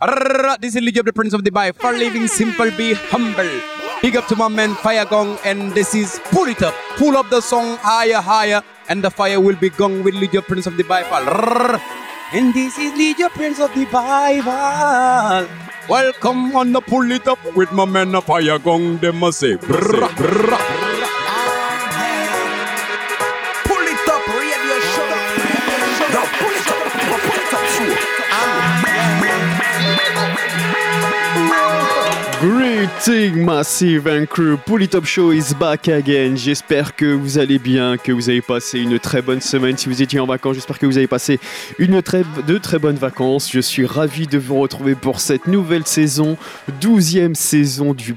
This is Lijab, the Prince of Dubai. For living simple, be humble. Big up to my man Fire Gong, and this is Pull It Up. Pull up the song higher, higher, and the fire will be gone with Lijab, Prince of the Bible. And this is Lijab, Prince of the Bible. Welcome on the Pull It Up with my man Fire Gong. Them must say, brrrah, brrrah. Massive and Crew, Up Show is back again. J'espère que vous allez bien, que vous avez passé une très bonne semaine. Si vous étiez en vacances, j'espère que vous avez passé une très, de très bonnes vacances. Je suis ravi de vous retrouver pour cette nouvelle saison, 12e saison du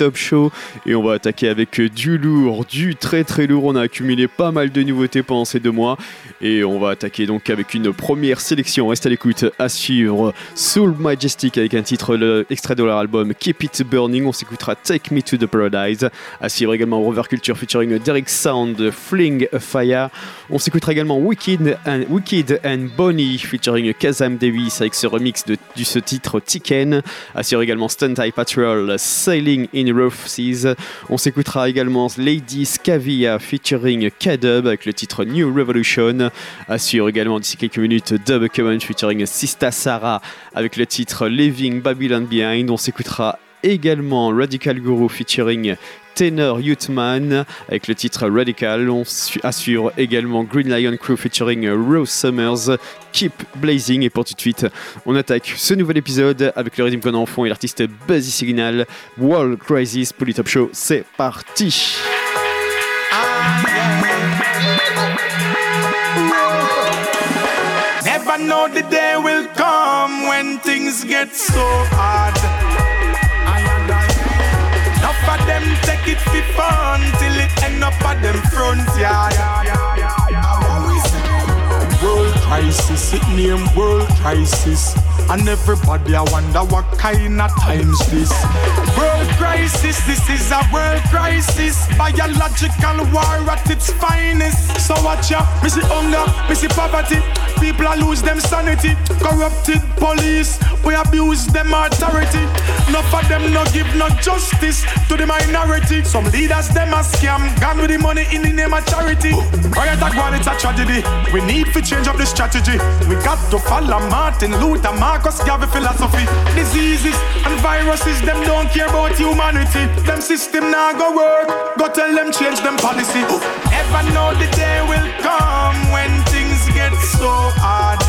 Up Show. Et on va attaquer avec du lourd, du très très lourd. On a accumulé pas mal de nouveautés pendant ces deux mois. Et on va attaquer donc avec une première sélection. Reste à l'écoute, à suivre Soul Majestic avec un titre extrait de leur album Keep It Burning. On s'écoutera Take Me to the Paradise. À suivre également Rover Culture featuring Derek Sound, Fling a Fire. On s'écoutera également Wicked and, Wicked and Bonnie featuring Kazam Davis avec ce remix de, du ce titre Tiken. À suivre également Stunt Patrol, Sailing in Rough Seas. On s'écoutera également Lady Scavia featuring K-Dub avec le titre New Revolution. À suivre également d'ici quelques minutes Dub Current featuring Sista Sarah avec le titre Leaving Babylon Behind. On s'écoutera également Radical Guru featuring Tenor Youthman avec le titre Radical. On su- assure également Green Lion Crew featuring Rose Summers, Keep Blazing. Et pour tout de suite, on attaque ce nouvel épisode avec le rythme qu'on en fond et l'artiste Buzzy Signal, World Crisis, Polytop Show. C'est parti! Of them take it for fun till it end up at them front yard. World crisis, it name world crisis. And everybody I wonder what kind of times this. World crisis, this is a world crisis. Biological war at its finest. So watch ya, me see hunger, me see poverty. People a lose them sanity. Corrupted police, we abuse them authority. Enough of them no give no justice to the minority. Some leaders them a scam, gone with the money in the name of charity. Riot act one, it's a tragedy. We need to change up the strategy. We got to follow Martin Luther, Marcus Garvey philosophy. Diseases and viruses, them don't care about humanity. Them system now go work. Go tell them change them policy. Ever know the day will come when things get so hard.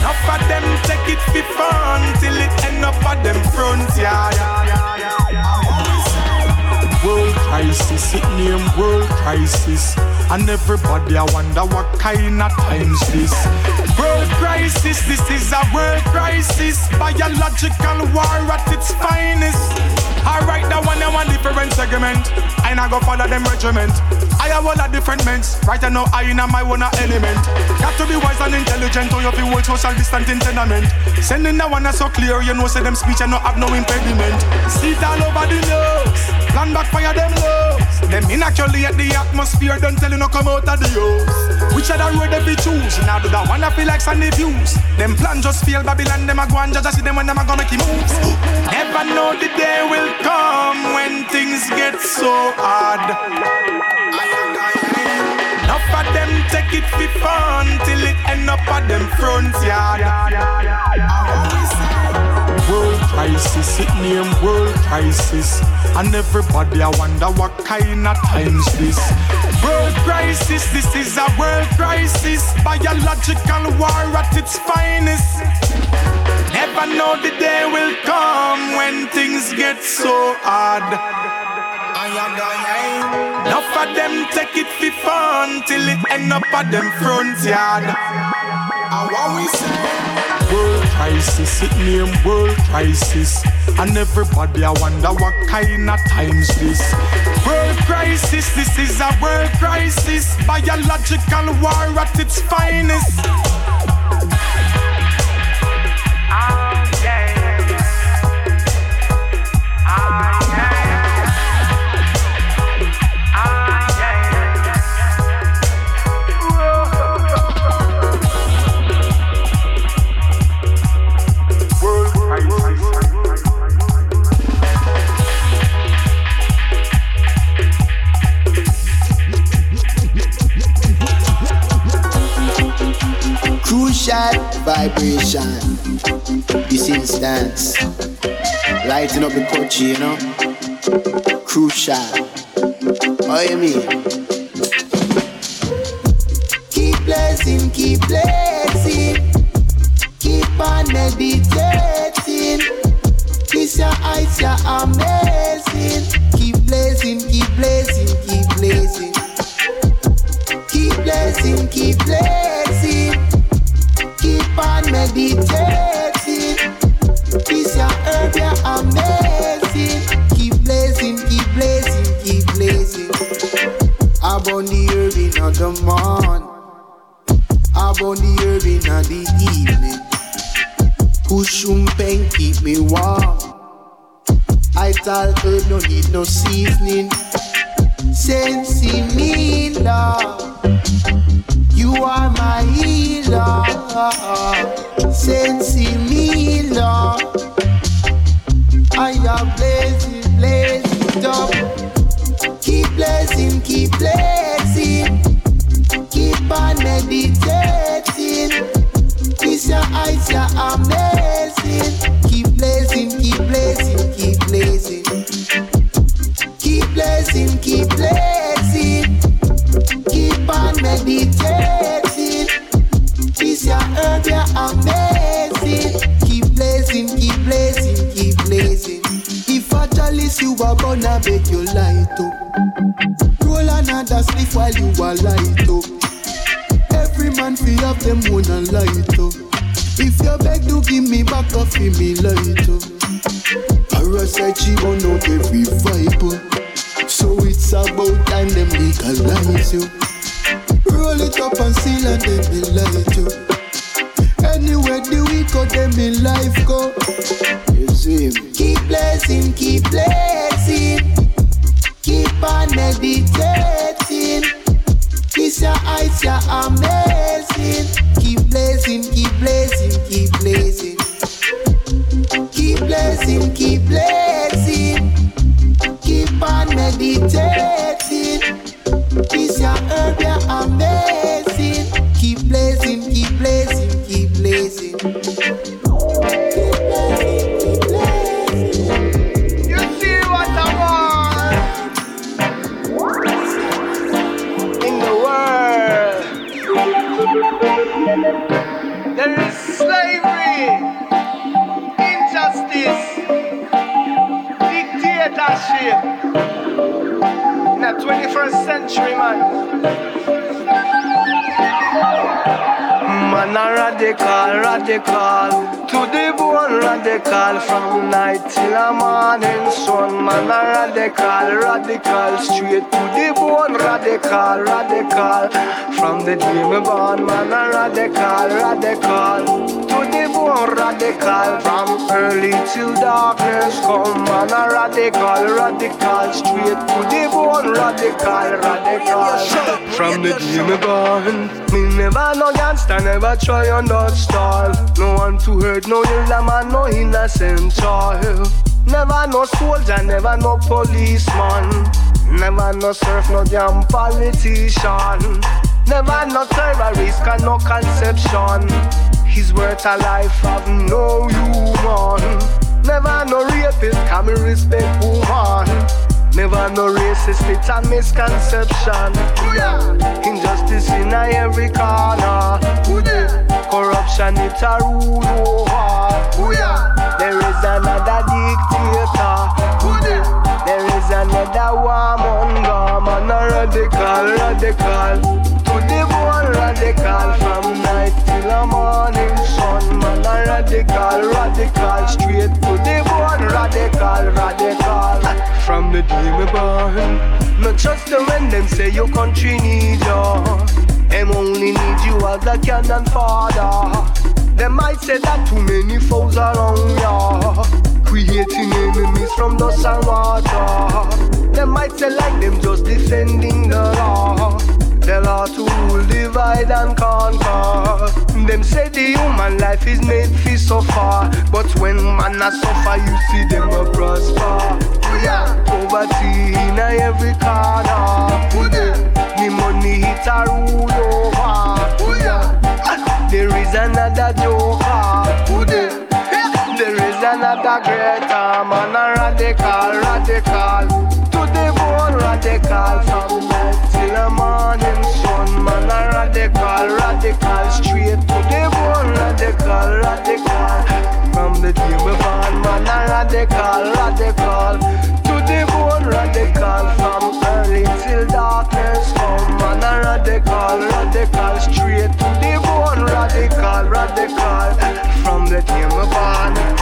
Enough of them take it for fun till it end up at them front yard. World crisis, it name world crisis. And everybody I wonder what kind of times this. World crisis, this is a world crisis. Biological war at its finest. Alright, that one I one different segment. I not go follow them regiment. I have all a different ments. Right now, I in my one element. Got to be wise and intelligent, or you feel hold social distant tenement. Sending that one that's so clear, you know, say them speech and no have no impediment. See it all over the nose. Plan backfire them lows. Them inoculate the atmosphere, don't tell you no come out of the house. Which other road they be choose? Now do that one I feel like Sunday views. Them plan just fail Babylon, them a go and judge see them when them a gonna make moves. Never know the day will come when things get so hard. Enough of them take it for fun till it end up at them front yard. World crisis, it name world crisis. And everybody I wonder what kind of times this. World crisis, this is a world crisis. Biological war at its finest. Never know the day will come when things get so hard. Enough of them take it for fun till it end up at them front yard. World crisis, it name world crisis. And everybody I wonder what kind of times this. World crisis, this is a world crisis. Biological war at its finest vibration. This dance, lighting up the coach, you know, crucial. What you mean? Keep blessing, keep blessing, keep on meditating. The. I'm on the herb in the evening. Kushum pen keep me warm. I tell herb no need no seasoning. Sensi me love. You are my healer. Sensi me love. I am blazing, blazing up. Keep blessing, keep blessing. Meditating. This your eyes, you're amazing. Keep blessing, keep blessing, keep blessing. Keep blessing, keep blessing. Keep on meditating. This your herb, you're amazing. Keep blessing, keep blessing, keep blessing. If I chalice you are gonna beg you light up. Roll another spliff while you are light up. Fi have them own a light up. If you beg to give me back off fi me light up. Parasite she burn out every vibe up. So it's about time them legalize you. Roll it up and seal and then they light you. Anywhere the week go, them in life go. You see? Keep blessing, keep blessing. Keep on meditating. Kiss your eyes, you're amazing. Keep blessing, keep blessing, keep blessing. Keep blessing, keep blessing. Man. A radical, radical. To the bone radical. From night till a morning sun. Man a radical, radical. Straight to the bone radical, radical. From the day me born Man a radical, radical Radical From early till darkness come Man a radical, radical Straight to the bone radical, radical From the day me born Me never no gangster, never try on that style. No one to hurt, no elder man, no innocent child. Never no soldier, never no policeman. Never no surf, no damn politician. Never no terrorist, and no conception. His worth a life of no human. Never no rapist, can me respect woman. Never no racist, it's a misconception. Injustice in every corner. Corruption, it's a rule over. There is another dictator. There is another warmonger. Man, a radical, radical. To the bone, radical. From night till the morning sun. Man, a radical, radical. Straight to the bone, radical, radical. From the day me born. Not just the when them say your country need you. Them only need you as a cannon father. Them might say that too many foes around ya. Creating enemies from dust and water. Them might say like them just defending the law. Law to rule, divide and conquer. Them say the human life is made for suffer. But when man a suffer, you see them a prosper. Poverty in every corner. The money hit a rule over. There is another joker. There is another greater man, a radical, radical. Radical. From the day we born, man, a radical, radical. To the bone, radical. From early till darkness come, man, a radical, radical. Straight to the bone, radical, radical. From the day we born,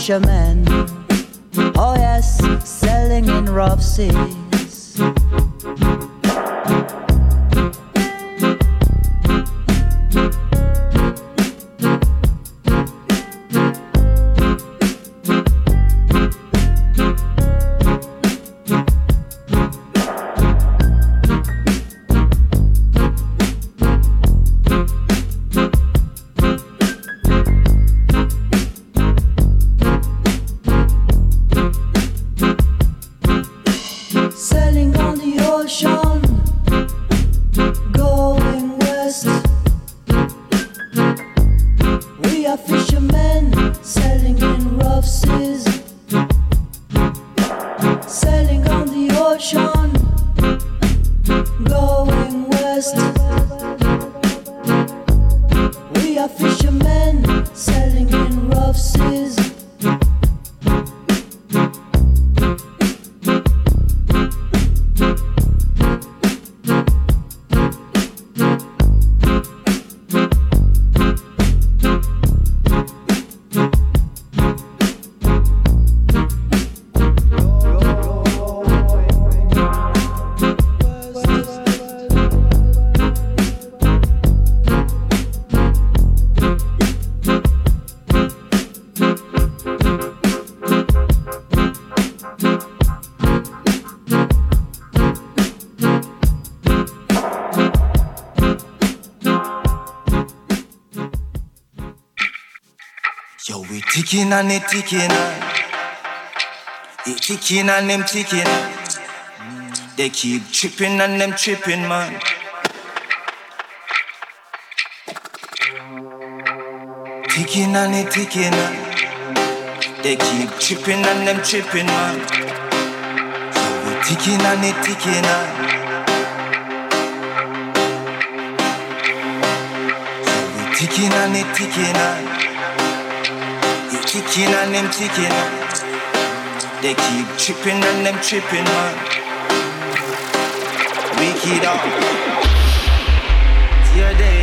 fisherman ticking and it ticking. It ticking and them ticking. They keep tripping and them tripping, man. Ticking and it ticking. They keep tripping and them tripping, man. So we ticking and it ticking. So we ticking and it ticking. Kicking and them ticking. They keep tripping and them tripping, man. it up. It's your day.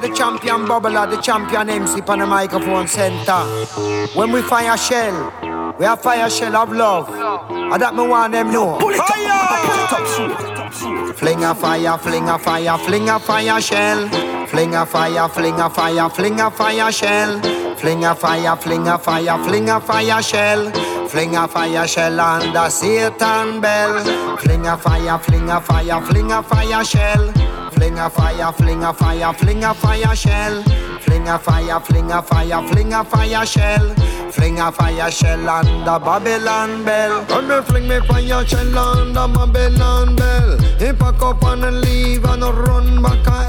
The champion bubbler, the champion MC on the microphone center. When we fire shell, we have fire shell of love. I that me want them know. Fling a fire, fling a fire, fling a fire shell. Fling a fire, fling a fire, fling a fire shell. Fling a fire, fling a fire, fling a fire shell. Fling a fire shell under Satan bell. Fling a fire, fling a fire, fling a fire shell. Flinga, fire, flinga fire, flinga fire shell. Flinga fire, flinga fire, flinga fire shell. Flinga fire shell under Babylon bell. Come and fling me fire shell under Babylon bell. He pack up and leave and run back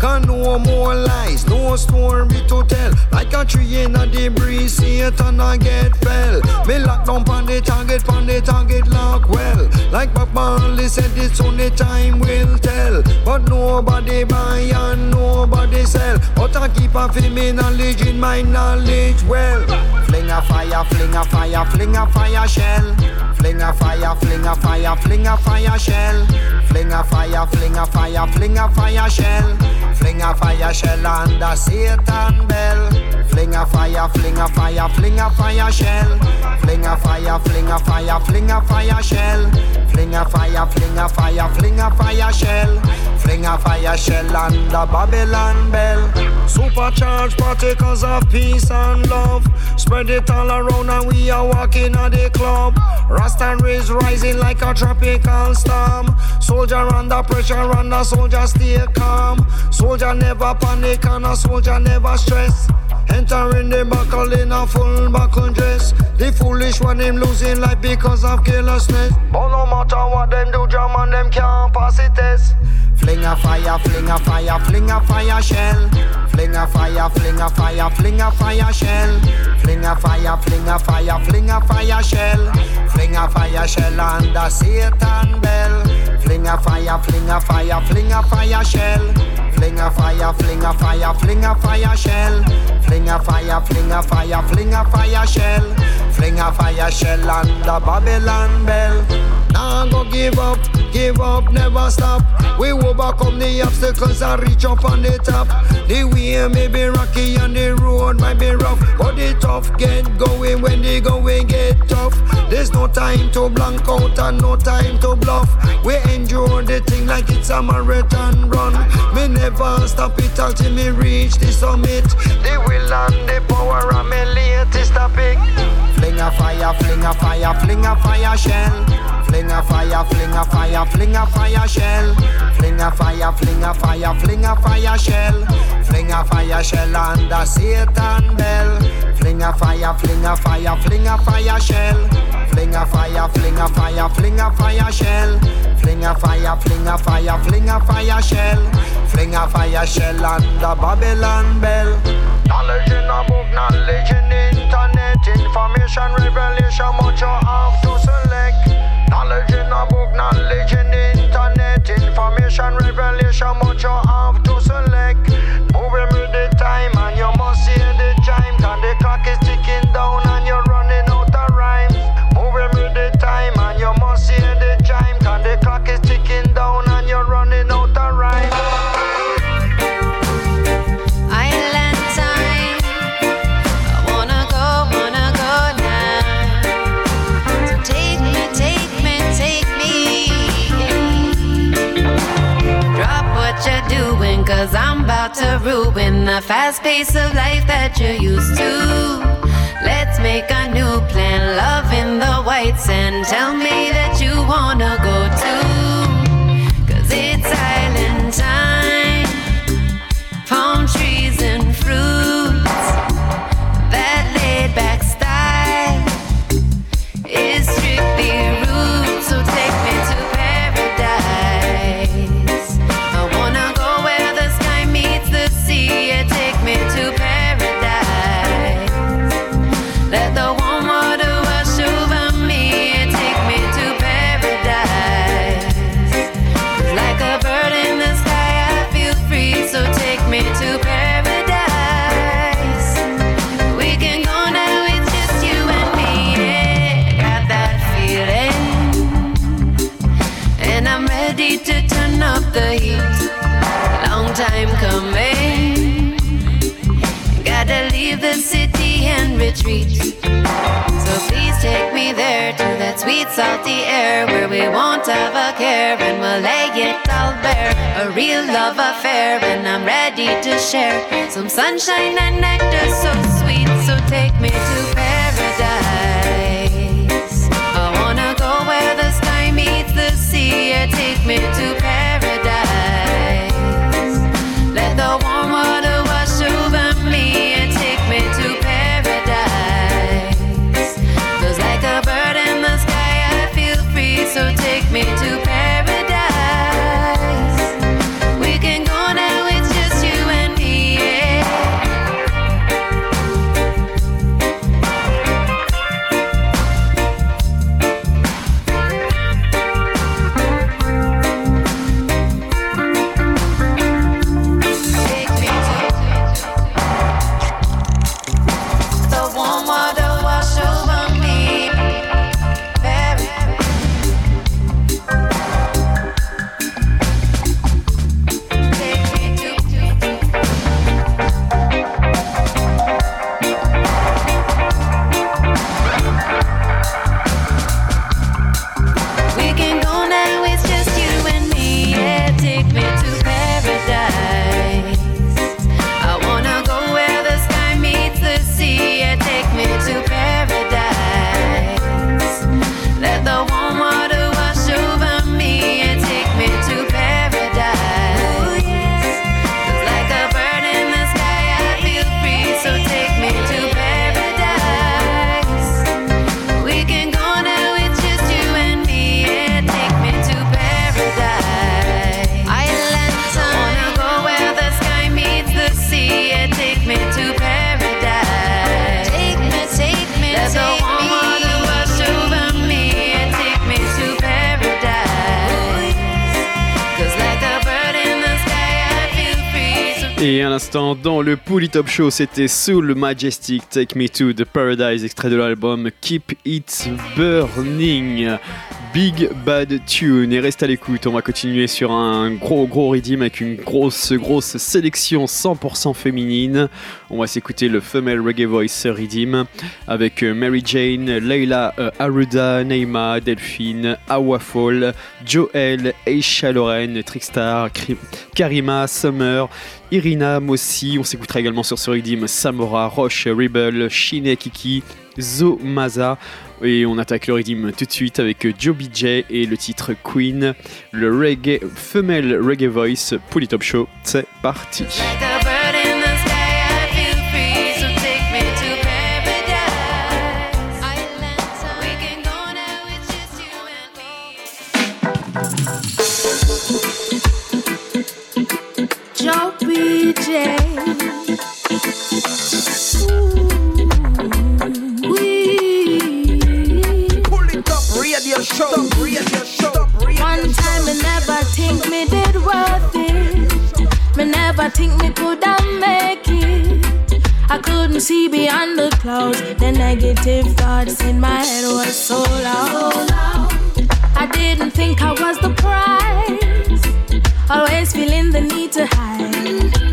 Can no more lies, no story to tell. Like a tree in a debris, Satan I get fell. Me lock down on the target, on the target lock well. Like Bob Marley said, it's only time will tell. But nobody buy and nobody sell. But I keep a me knowledge in my knowledge well. Fling a fire, fling a fire, fling a fire shell. Fling a fire, fling a fire, fling a fire shell. Fling a fire, fling a fire, fling a fire shell. Fling a fire shell under Satan bell. Fling a fire, fling a fire, fling a fire shell. Fling a fire, fling a fire, fling a fire shell. Fling a fire, fling a fire, fling a fire shell. Fling a fire shell under Babylon bell. Supercharged particles of peace and love. Spread it all around and we are walking at the club. Rasta rays rising like a tropical storm. Soldier under pressure and a soldier stay calm. Soldier never panic and a soldier never stress. Entering the buckle in a full buckle dress. The foolish one him losing life because of carelessness. But no matter what them do, jam and them can't pass it test. Fling a fire, fling a fire, fling a fire shell. Fling a fire, fling a fire, fling a fire shell. Fling a fire, fling a fire, fling a fire shell. Fling a fire shell under Satan bell. Fling a fire, fling a fire, fling a fire shell. Fling a fire, fling a fire, fling a fire shell. Fling a fire, fling a fire, fling a fire shell. Fling a fire shell under Babylon bell. Now go give up, give up, never stop. We overcome the obstacles and reach up on the top. The way may be rocky and the road might be rough, but the tough get going when the going get tough. There's no time to blank out and no time to bluff. We endure the thing like it's a marathon run. Me never stop it until me reach the summit. The will and the power of me fire, fling a fire, fling a fire shell. Fling a fire, fling a fire, fling a fire shell. Fling a fire, fling a fire, fling a fire shell. Fling a fire shell under Satan bell. Fling a fire, fling a fire, fling a fire shell. Fling a fire, fling a fire, fling a fire shell. Fling a fire, fling a fire, fling a fire shell. Fling a fire shell under Babylon bell. Knowledge in a book, knowledge in internet, information, revelation, much you have to select. Knowledge in a book, knowledge in the internet, information, revelation, much you have the fast pace of life that you're used to. Let's make a new plan, love in the white sand. Tell me that you wanna go sweet salty air where we won't have a care and we'll lay it all bare. A real love affair and I'm ready to share some sunshine and nectar so sweet. So take me to paradise. I wanna go where the sky meets the sea. Yeah, take me to paradise. Dans le Pouli Top Show, c'était Soul Majestic Take Me to the Paradise, extrait de l'album Keep It Burning. Big Bad Tune. Et reste à l'écoute, on va continuer sur un gros gros rythme avec une grosse grosse sélection 100% féminine. On va s'écouter le Female Reggae Voice Rhythm avec euh, Mary Jane, Leila euh, Aruda, Neima, Delphine, Awafall, Joel, Aisha Loren, Trickstar, Karima, Summer, Irina, Mossi. On s'écoutera également sur ce Samora, Roche, Rebel, Shine Kiki. Zomaza. Et on attaque le rythme tout de suite avec Joe BJ et le titre Queen, le reggae, femelle reggae voice, Pull It Up Show. C'est parti. Show, radio show. One time me never think me did worth it. Me never think me could have make it. I couldn't see beyond the clouds. The negative thoughts in my head was so loud. I didn't think I was the prize. Always feeling the need to hide.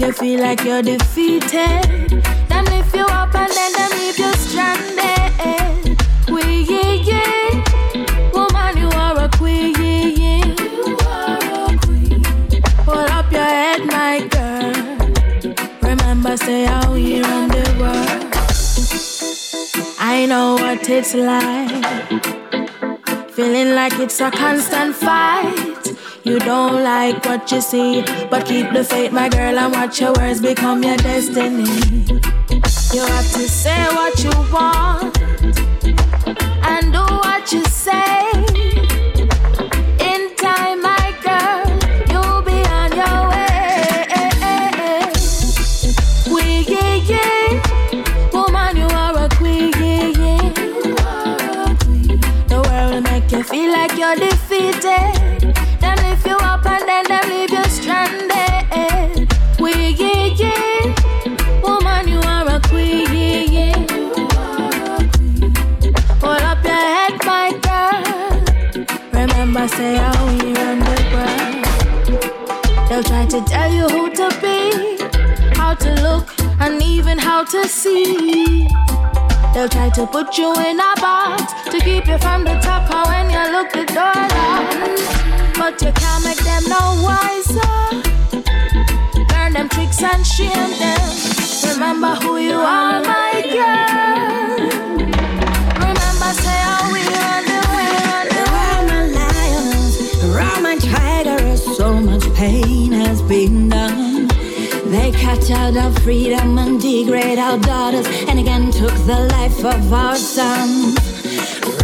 Make you feel like you're defeated. Then lift you up and then them leave you stranded. Queen, yeah, yeah. Woman, you are a queen. Hold up your head, my girl. Remember, say how we run the world. I know what it's like. Feeling like it's a constant fight. You don't like what you see, but keep the faith, my girl, and watch your words become your destiny. You have to say what you want and do what you say. In time, my girl, you'll be on your way. Yeah. Woman, you are a queen. The world will make you feel like you're defeated. Tell you who to be, how to look, and even how to see. They'll try to put you in a box to keep you from the top. And when you look the door down, but you can't make them no wiser. Learn them tricks and shame them. Remember who you are, my girl. Remember, say how we run the world. Roman lions, Roman tigers, so much pain has been done. They cut out our freedom and degrade our daughters, and again took the life of our sons.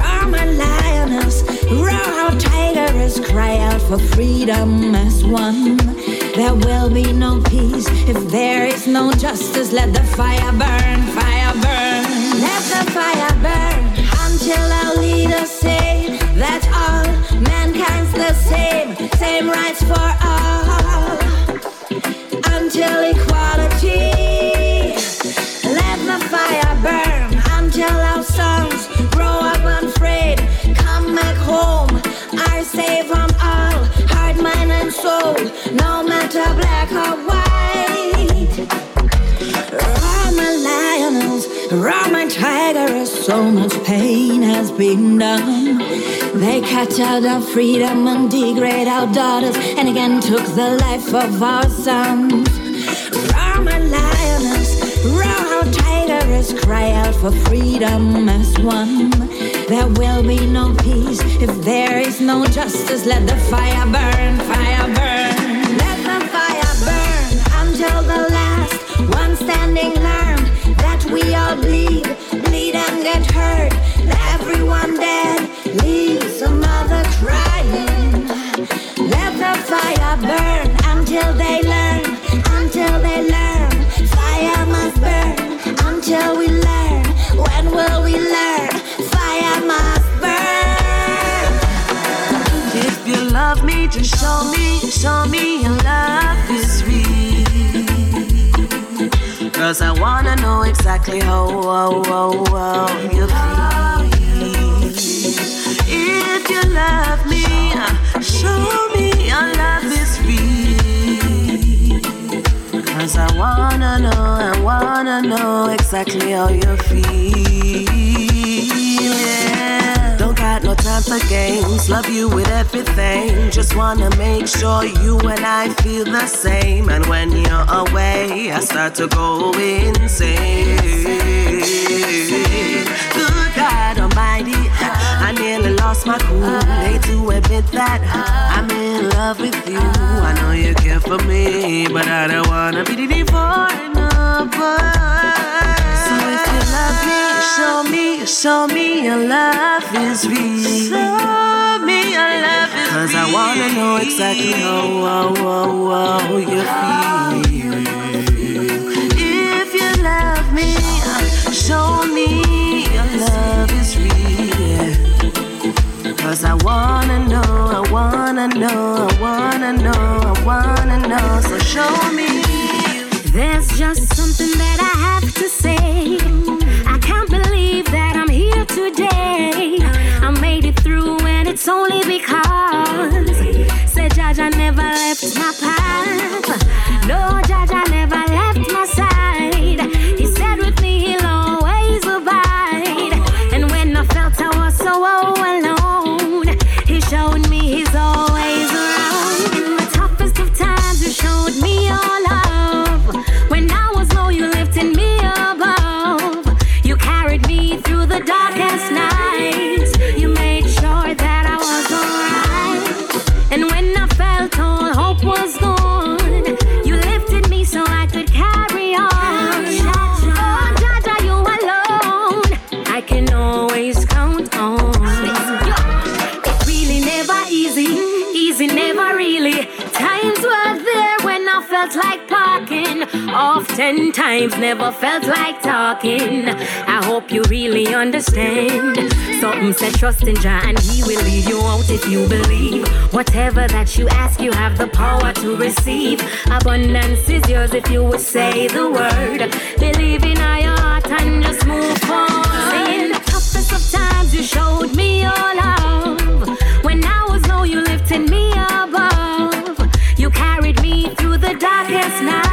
Roman lioness, raw tigers cry out for freedom as one. There will be no peace if there is no justice. Let the fire burn, fire burn. Let the fire burn until our leaders say that all mankind's the same, same rights for all. Soul, no matter black or white. Roman lions, Roman tigers, so much pain has been done. They cut out our freedom and degrade our daughters, and again took the life of our sons. Roman lioness, raw tigers cry out for freedom as one. There will be no peace if there is no justice. Let the fire burn, fire burn. Let the fire burn until the last one standing learned that we all bleed, bleed and get hurt. Everyone dead leaves a mother crying. Let the fire burn until they show me, show me your love is real. Cause I wanna know exactly how, how, how, how you feel. If you love me, uh, show me your love is real. Cause I wanna know, I wanna know exactly how you feel. Time for games. Love you with everything. Just wanna make sure you and I feel the same. And when you're away, I start to go insane. Good God Almighty, I nearly lost my cool. Hate to admit that I'm in love with you. I know you care for me, but I don't wanna be the for If you love me, show me, show me your love is real. Show me your love is Cause real. I wanna know exactly how, how, how, how you feel. If you love me, show me your love is real. Cause I wanna know, I wanna know, I wanna know, I wanna know. So show me. There's just something that I have to say. I can't believe that I'm here today. I made it through, and it's only because said Jah Jah never left my path. No, Jah Jah never left my side. Oftentimes never felt like talking. I hope you really understand. Something said trust in Jah and He will lead you out if you believe. Whatever that you ask, you have the power to receive. Abundance is yours if you would say the word. Believe in your heart and just move forward. In the toughest of times, you showed me your love. When I was low, you lifted me above. You carried me through the darkest nights.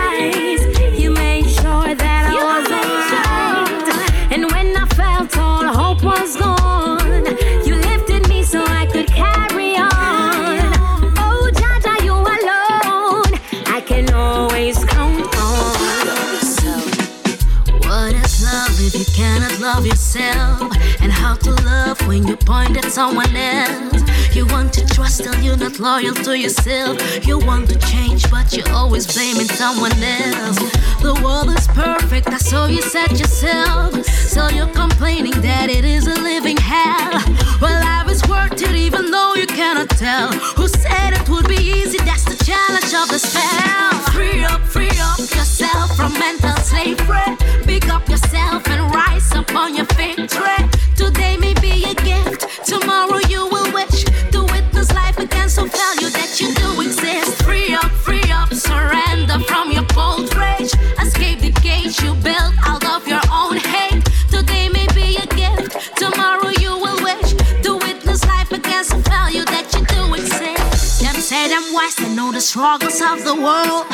Yourself? And how to love when you point at someone else? You want to trust, still you're not loyal to yourself. You want to change, but you're always blaming someone else. The world is perfect, that's all you said yourself. So you're complaining that it is a living hell. Well, life is worth it, even though you cannot tell. Who said it would be easy? That's the challenge of the spell. Free up, free up yourself from mental slavery. Pick up yourself and rise up on your victory. Today may be a gift, tomorrow you will wish to witness life again. So value that you do exist. Free up, free up, surrender from your cold rage. Escape the cage you built out of your own hate. Today may be a gift, tomorrow you will wish to witness life again. So value that you do exist. Them say them wise, struggles of the world.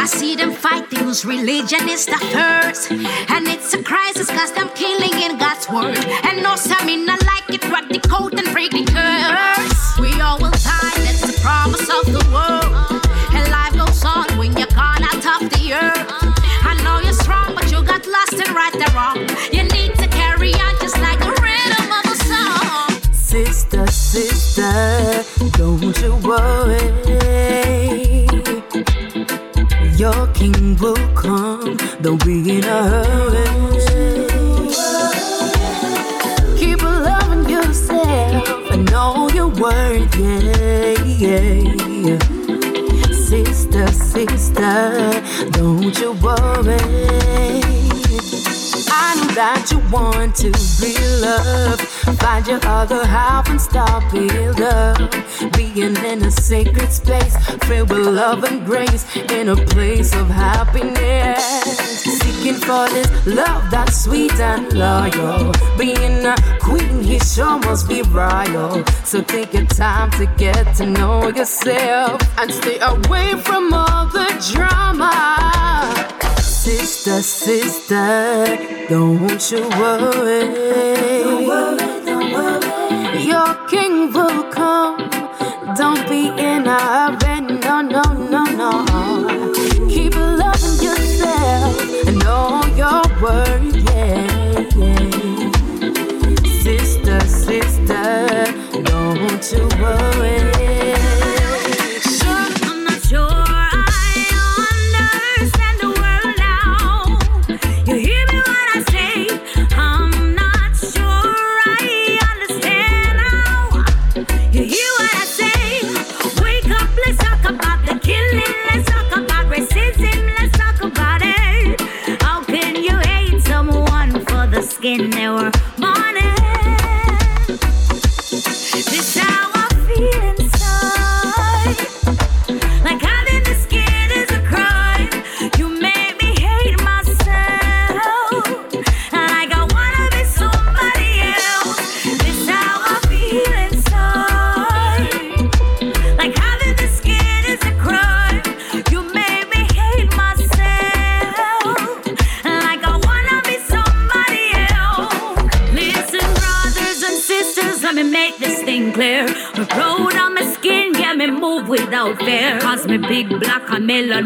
I see them fighting whose religion is the first. And it's a crisis cause them killing in God's word. And no stamina like it, rock the coat and break the curse. We all will die, that's the promise of the world. And life goes on when you're gone out of the earth. I know you're strong, but you got lost and right the wrong. You need to carry on just like the rhythm of a song. Sister, sister, don't you worry. Your king will come, don't be in a hurry. Keep loving yourself and know your worth, yeah, yeah. Sister, sister, don't you worry. That you want to be loved. Find your other half and start build up. Being in a sacred space filled with love and grace, in a place of happiness. Seeking for this love that's sweet and loyal. Being a queen, he sure must be royal. So take your time to get to know yourself and stay away from all the drama. Sister, sister, don't you worry. Don't worry, don't worry. Your king will come. Don't be in a hurry.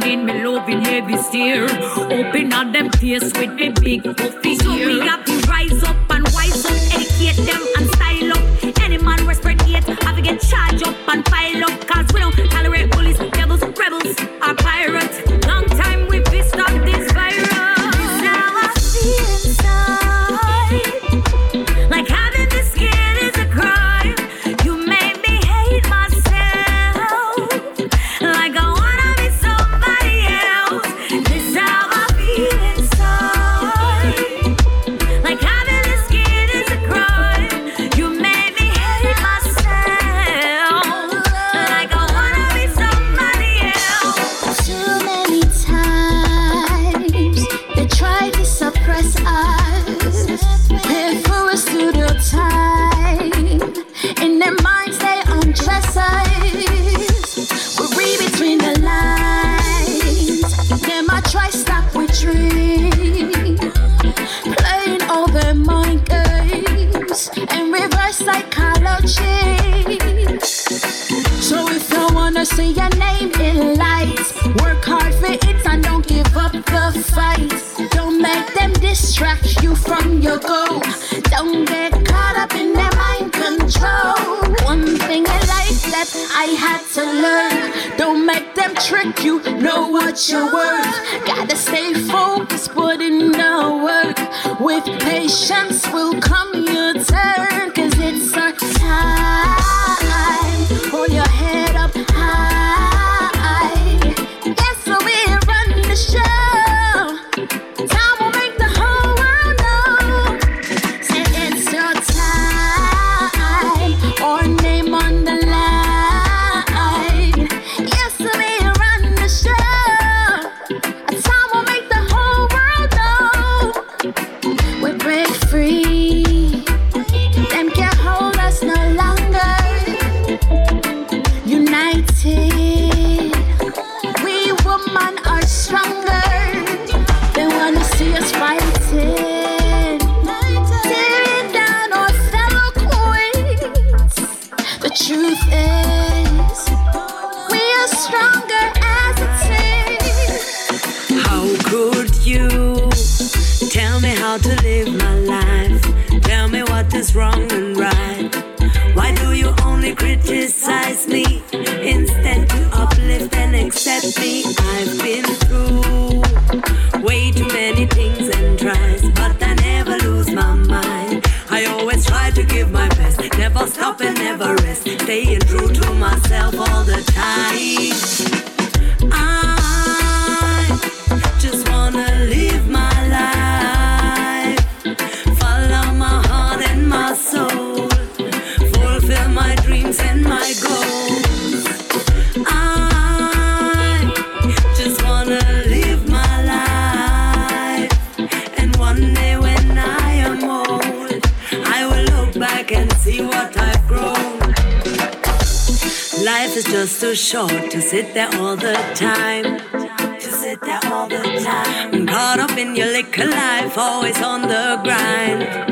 in me loving heavy steer. Open up them face with me big puffy ear. short to sit there all the time. To sit there all the time. Caught up in your liquor life, always on the grind.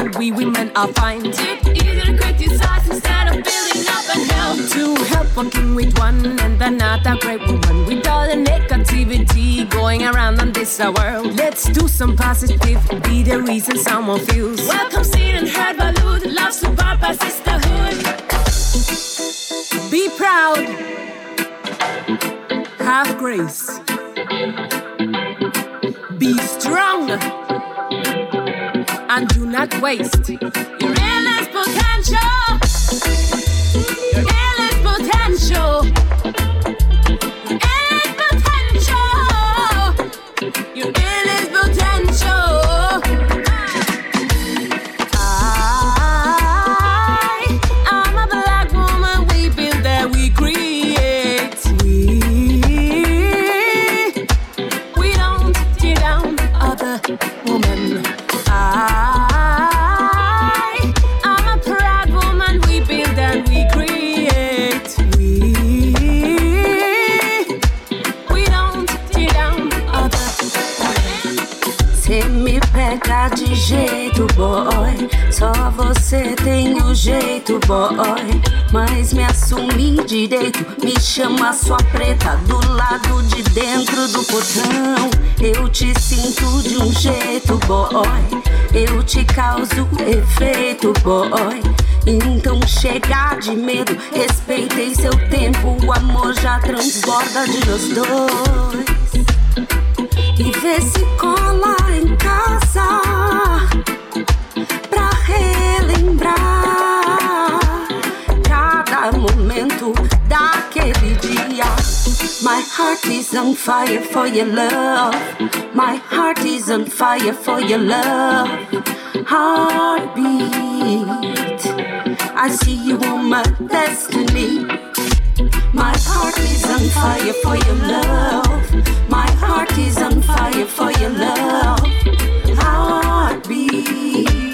We women are find it easier to criticize instead of building up and help. To help working with one and another great woman with all the negativity going around on this world. Let's do some positive, be the reason someone feels. Welcome, seen and heard, by Baloo, love, super sisterhood. Be proud, have grace, be strong, and do not waste your endless potential. Boy. Só você tem o jeito, boy. Mas me assume direito, me chama sua preta do lado de dentro do portão. Eu te sinto de um jeito, boy. Eu te causo efeito, boy. Então chega de medo, respeitei seu tempo. O amor já transborda de nós dois. E vê se cola em casa My heart is on fire for your love. My heart is on fire for your love. Heartbeat. I see you on my destiny. My heart is on fire for your love. My heart is on fire for your love. Heartbeat.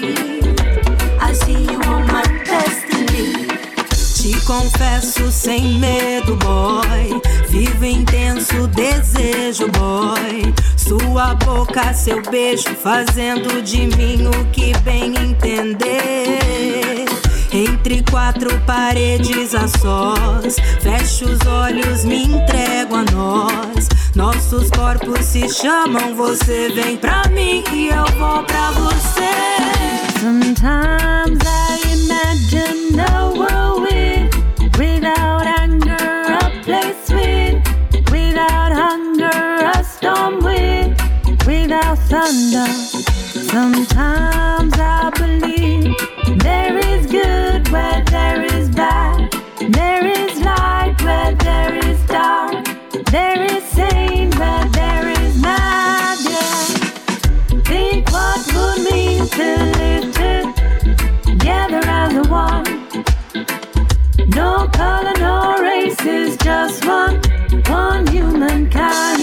Confesso sem medo, boy. Vivo intenso desejo, boy. Sua boca, seu beijo, fazendo de mim o que bem entender. Entre quatro paredes a sós, fecho os olhos, me entrego a nós. Nossos corpos se chamam, você vem pra mim e eu vou pra você. Sometimes I imagine a world storm with, without thunder. Sometimes I believe there is good where there is bad, there is light where there is dark, there is sane where there is mad. Yeah. Think what would mean to live together as a one. No color, no races, just one, one humankind.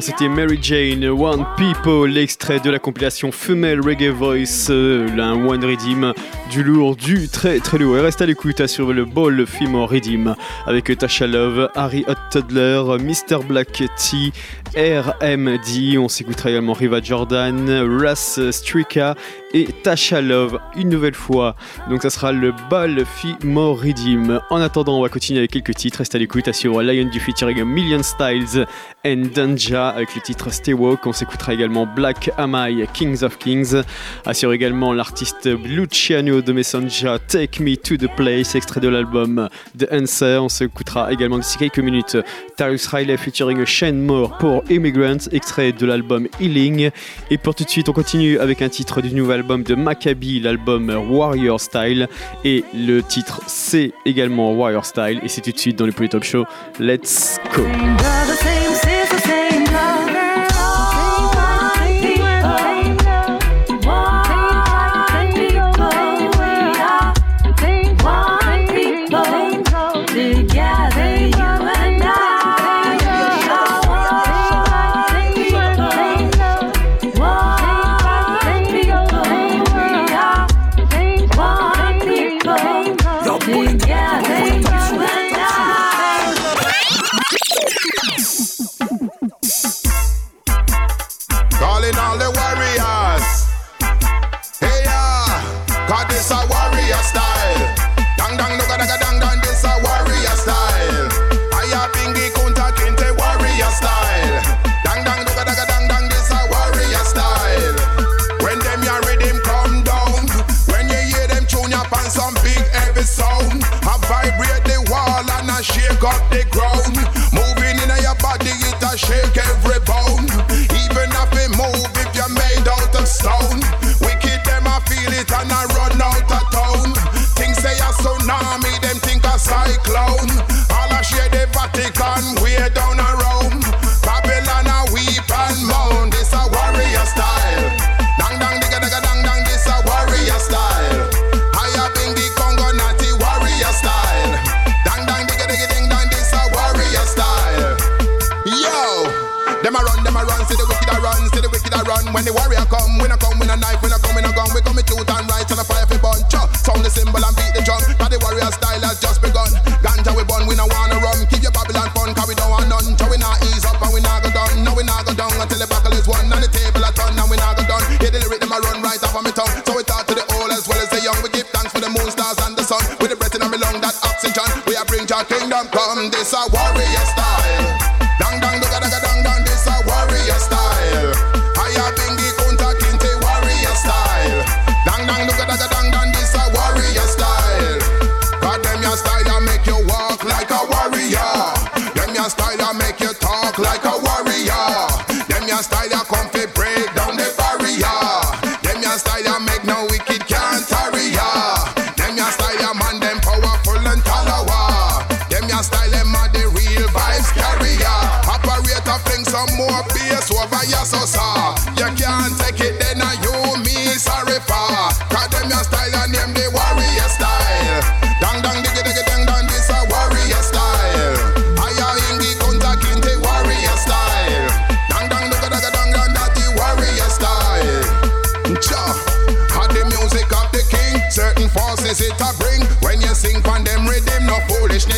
C'était Mary Jane, One People, l'extrait de la compilation Female Reggae Voice, euh, un One Rhythm, du lourd, du très très lourd. Et reste à l'écoute hein, sur le ball Female Rhythm avec Tasha Love, Harry Hot Toddler, Mr. Black T, RMD. On s'écoutera également Riva Jordan, Ras Strika et Tasha Love une nouvelle fois. Donc ça sera le bal Redeem. En attendant, on va continuer avec quelques titres. Reste à l'écoute, assure Lion du featuring Million Styles and Danja avec le titre Stay Walk. On s'écoutera également Black Amai, Kings of Kings. Assure également l'artiste Luciano de Messenger, Take Me to the Place, extrait de l'album The Answer. On s'écoutera également d'ici quelques minutes Tarius Riley featuring Shane Moore pour Immigrants, extrait de l'album Healing. Et pour tout de suite, on continue avec un titre du nouvel album de Maccabi, l'album Warrior Style. Et le titre, c'est également Warrior Style. Et c'est tout de suite dans le Polytop Show. Let's go! up the ground. Moving in your body, it a shake every bone. Even if it move, if you're made out of stone. Wicked, them I feel it and I run the warrior come, we not come with a knife, we not come with a gun, we come with truth and right and a fire for bunch. Sound the symbol and beat the drum, cause the warrior style has just begun. Ganja we bun, we no wanna run, keep your Babylon fun, cause we don't want none. So we not ease up and we not go down, no we not go down until the battle is won and the table a ton and we not go down. Hear the lyric them a run right off of me tongue, so we talk to the old as well as the young. We give thanks for the moon, stars and the sun, with the breath in my lung that oxygen. We are bring your kingdom come, this a warrior style.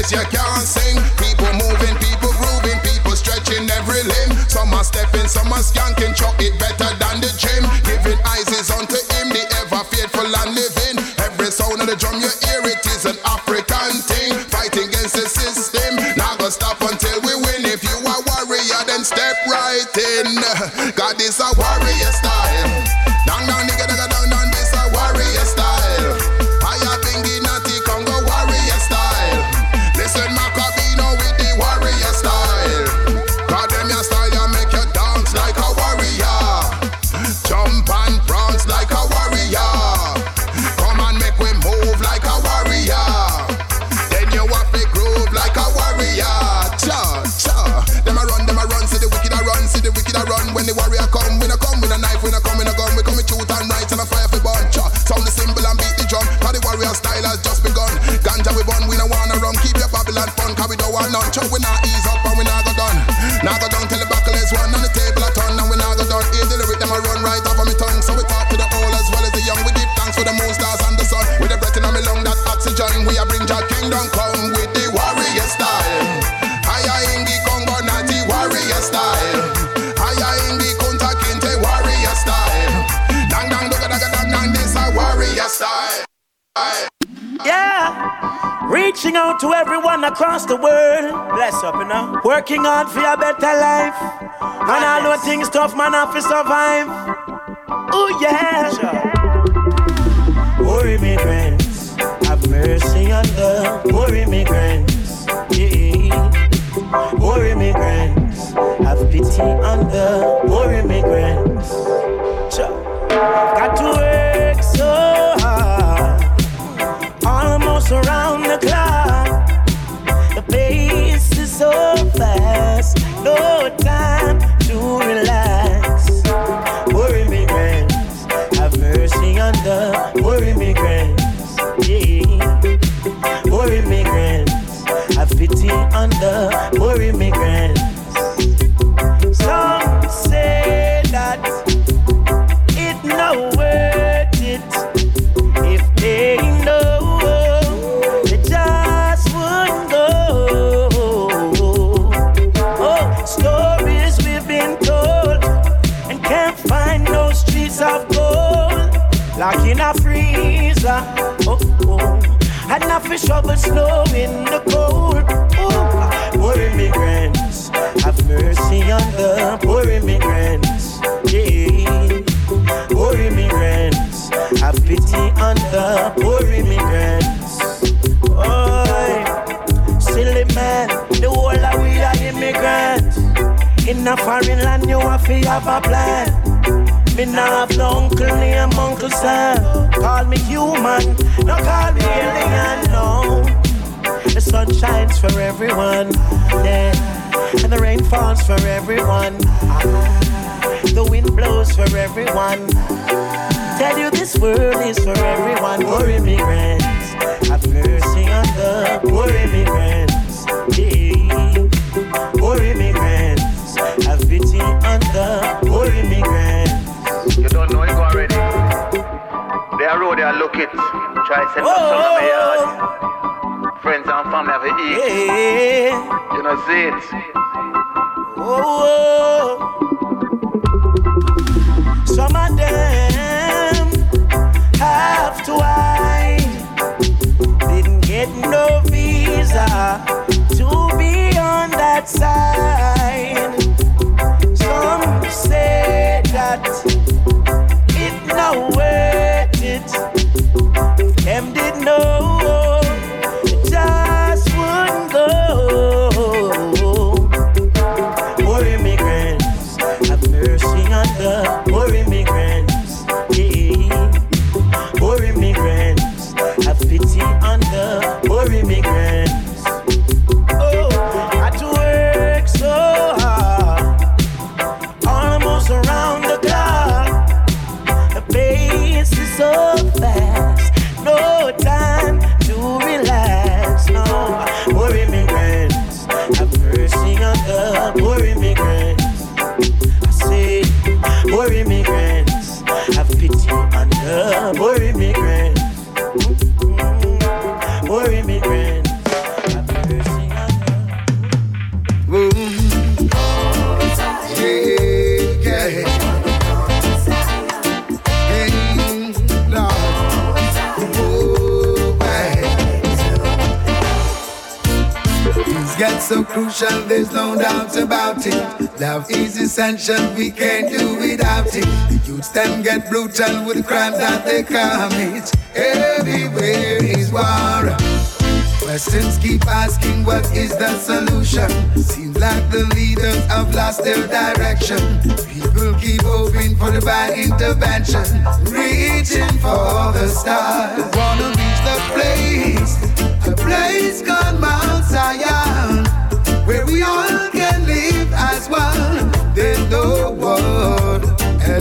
You can't sing, people moving, people grooving, people stretching every limb. Some are stepping, some are skanking, chop it better than the gym. Giving eyes is unto him, the ever faithful and living. Every sound of the drum you hear, it is an African thing. Fighting against the system, not gonna stop until we win. If you are warrior, then step right in. God is a warrior style. Across the world. Bless up, you know. Working hard for a better life. And I know things tough, man, have to survive. Oh, yeah. Poor immigrants, have mercy on the poor immigrants. Yeah. Poor immigrants, have pity on the poor pity on the poor immigrants. Oh, silly man, the whole of we are immigrants. In a foreign land, you have to have a plan. Me nah have no uncle named Uncle Sam. Call me human, no call me alien, no. The sun shines for everyone, yeah. And the rain falls for everyone. Ah. The wind blows for everyone. Tell you this world is for everyone. Poor immigrants, have mercy on the poor immigrants. Poor immigrants, have pity on the poor immigrants. You don't know it already. They are road, they are look it. Try send some some of my yard. Oh. Friends and family have eat. You know see it. Oh, oh. Have to. Didn't get no visa to be on that side. Some say that there's no doubt about it. Love is essential, we can't do without it. The youths them get brutal with the crimes that they commit. Everywhere is war. Questions keep asking what is the solution. Seems like the leaders have lost their direction. People keep hoping for divine intervention, reaching for the stars. Wanna reach the place, a place called Mount Zion,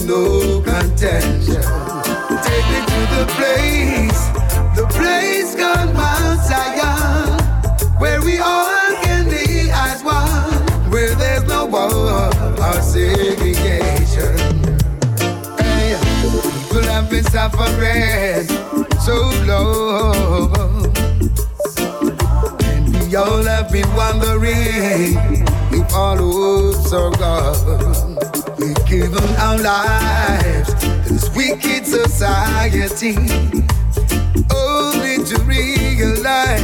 no contention. Take me to the place, the place called Mount Zion, where we all can be as one, where there's no war or segregation. Hey, people have been suffering so long, and we all have been wondering if all hopes are gone. Given our lives to this wicked society, only to realize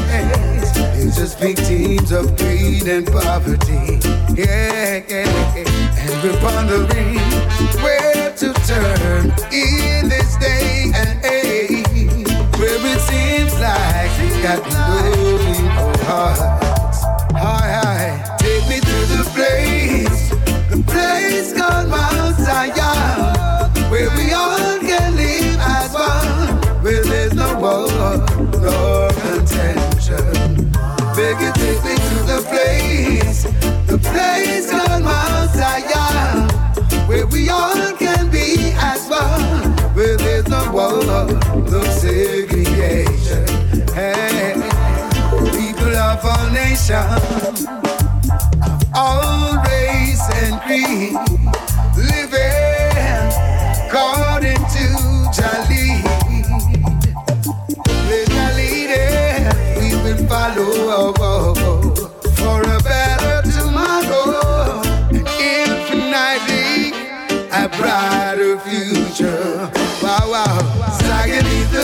as victims of greed and poverty. Yeah, yeah, yeah. And we're wondering where to turn in this day and age, where it seems like we got people of all nations, of all race and creed,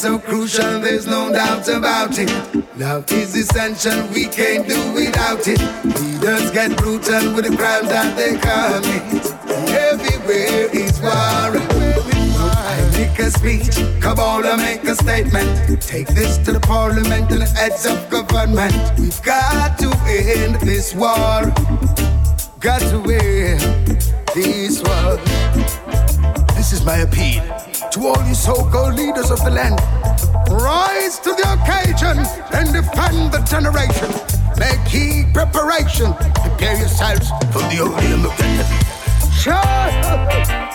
so crucial, there's no doubt about it. Love is essential, we can't do without it. Leaders get brutal with the crimes that they commit. Everywhere is war. I make a speech, and make a statement. Take this to the parliament and the heads of government. We've got to end this war. Got to end this war. This is my appeal to all you so-called leaders of the land. Rise to the occasion and defend the generation. Make key preparation. Prepare yourselves for the odium of. Sure,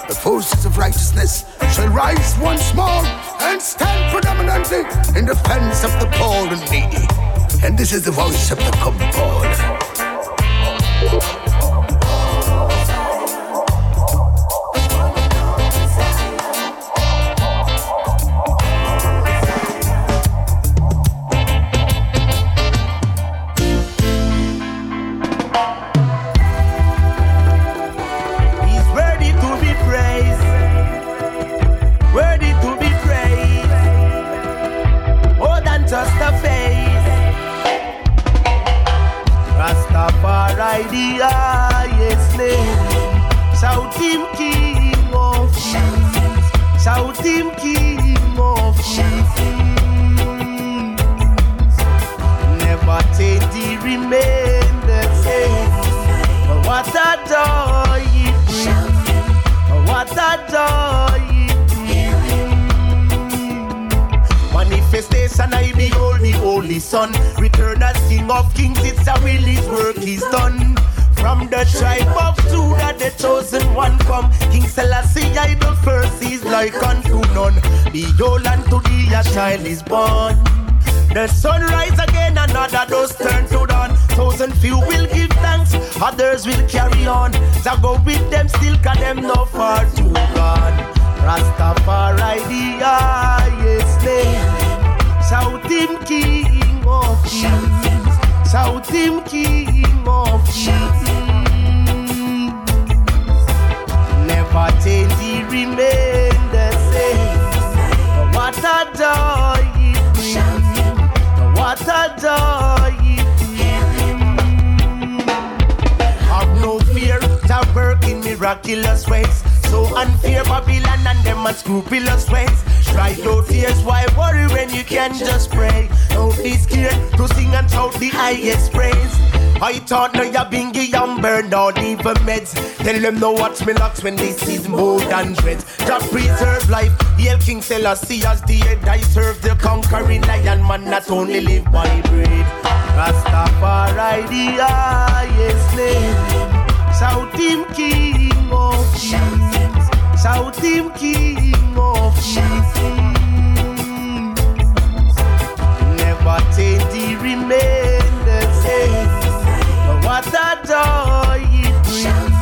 the forces of righteousness shall rise once more and stand predominantly in defense of the poor and needy. And this is the voice of the compelled. Rastafari, the highest name. Shout him King of Kings. Shout him King of Kings. Never change, he remain the same. What a joy it brings. What a joy Manifestation, I behold the Holy Son. Return as King of Kings, it's a will his work is done. From the tribe of Judah, the chosen one come. King Selassie, I the first is like unto none. Behold, unto thee a child is born. The sun rise again, another does turn to dawn. Thousand few will give thanks, others will carry on. So go with them still, cause them no far too gone. Rastafari, the highest name. Shout King of Kings. Shout King of Kings. Never change, he remain the same. What a joy it brings. What a joy it brings. Have no fear, to work in miraculous ways. So unfair Babylon and them unscrupulous ways. Try your tears, why worry when you can just pray? Don't be scared to sing and shout the highest praise. I thought now you're bingy and burn all even meds. Tell them no watch me locks when this is more than dread. Just preserve life. Hail King Selassie as the head. I serve the conquering lion man not only live by bread. Rastafari the highest name. Shout him King of Kings shouting King of Kings. Never change the remain same. But what a joy it brings!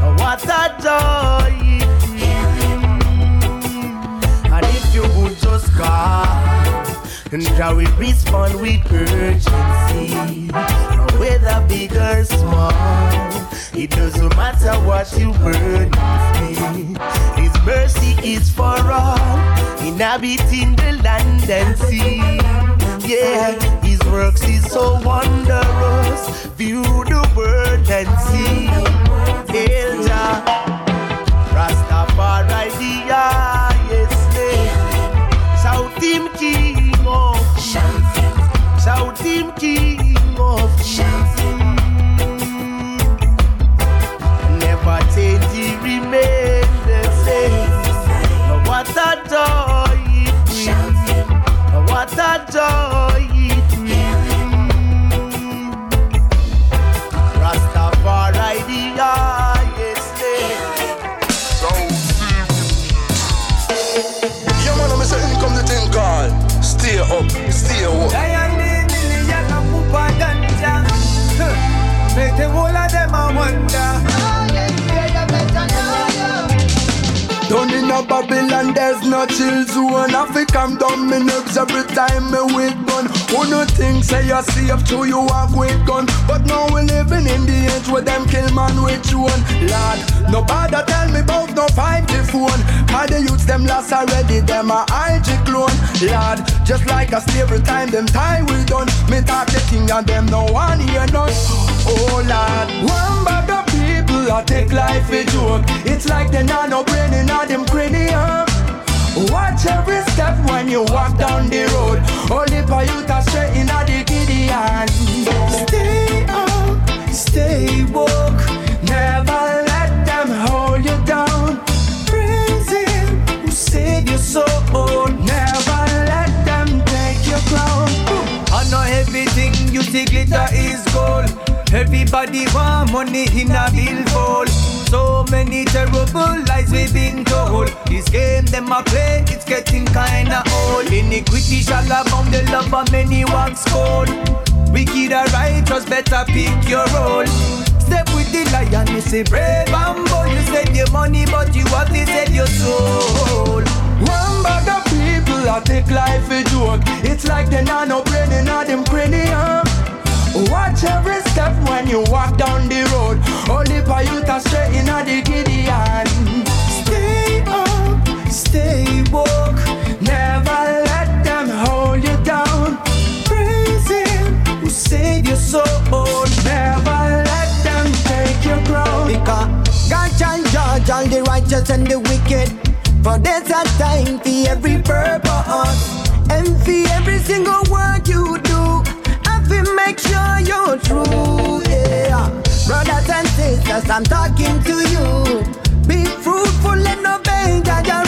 But what a joy it brings! And if you would just come. Jah will respond with urgency. Whether big or small, it doesn't matter what you burden me. His mercy is for all, inhabiting the land and sea. Yeah, His works is so wondrous. View the world and see. Jah, Rastafari the Shout Him King of. Never change, He remain the same. What a joy it brings. Now What a joy it brings. Rastafari the highest Yeah, man, I'm saying, come the thing called Stay up, stay up. Make the whole of them a wonder. Down in a Babylon, there's no chill zone. I fi calm down my nerves every time me with gun. Who no think say you're safe till you walk with gun? But now we living in the age where them kill man with drone. Lord, nobody tell me about no 5G phone. Cause the youths them lost already, them a IG clone. Lord, just like a slavery time, them tie we done. Me talk the thing and them no one hear none. Oh Lord, one bag of people I take life a joke. It's like they not no brain in them cranium. Watch every step when you walk down the road. Only for you to straight in the Gideon. Stay up, stay woke. Never let them hold you down. Praise Him who saved your soul. Never let them take your crown. I know everything you see glitter is. Everybody want money in a billfold. So many terrible lies we've been told. This game them a play, it's getting kinda old. Iniquity shall abound, the love of many wax cold. Wicked or righteous, better pick your role. Step with the lion, you say brave and bold. You said your money, but you have to sell your soul. One bag of people I take life a joke. It's like they not no brain in them cranium. Watch every step when you walk down the road. Only for you to straight in the Gideon. Stay up, stay woke. Never let them hold you down. Praise Him who saved your soul. Never let them take your crown. Because God shall judge all the righteous and the wicked. For there's a time for every purpose. And for make you're true. Yeah. Brothers and sisters, I'm talking to you. Be fruitful and obey Jah Jah.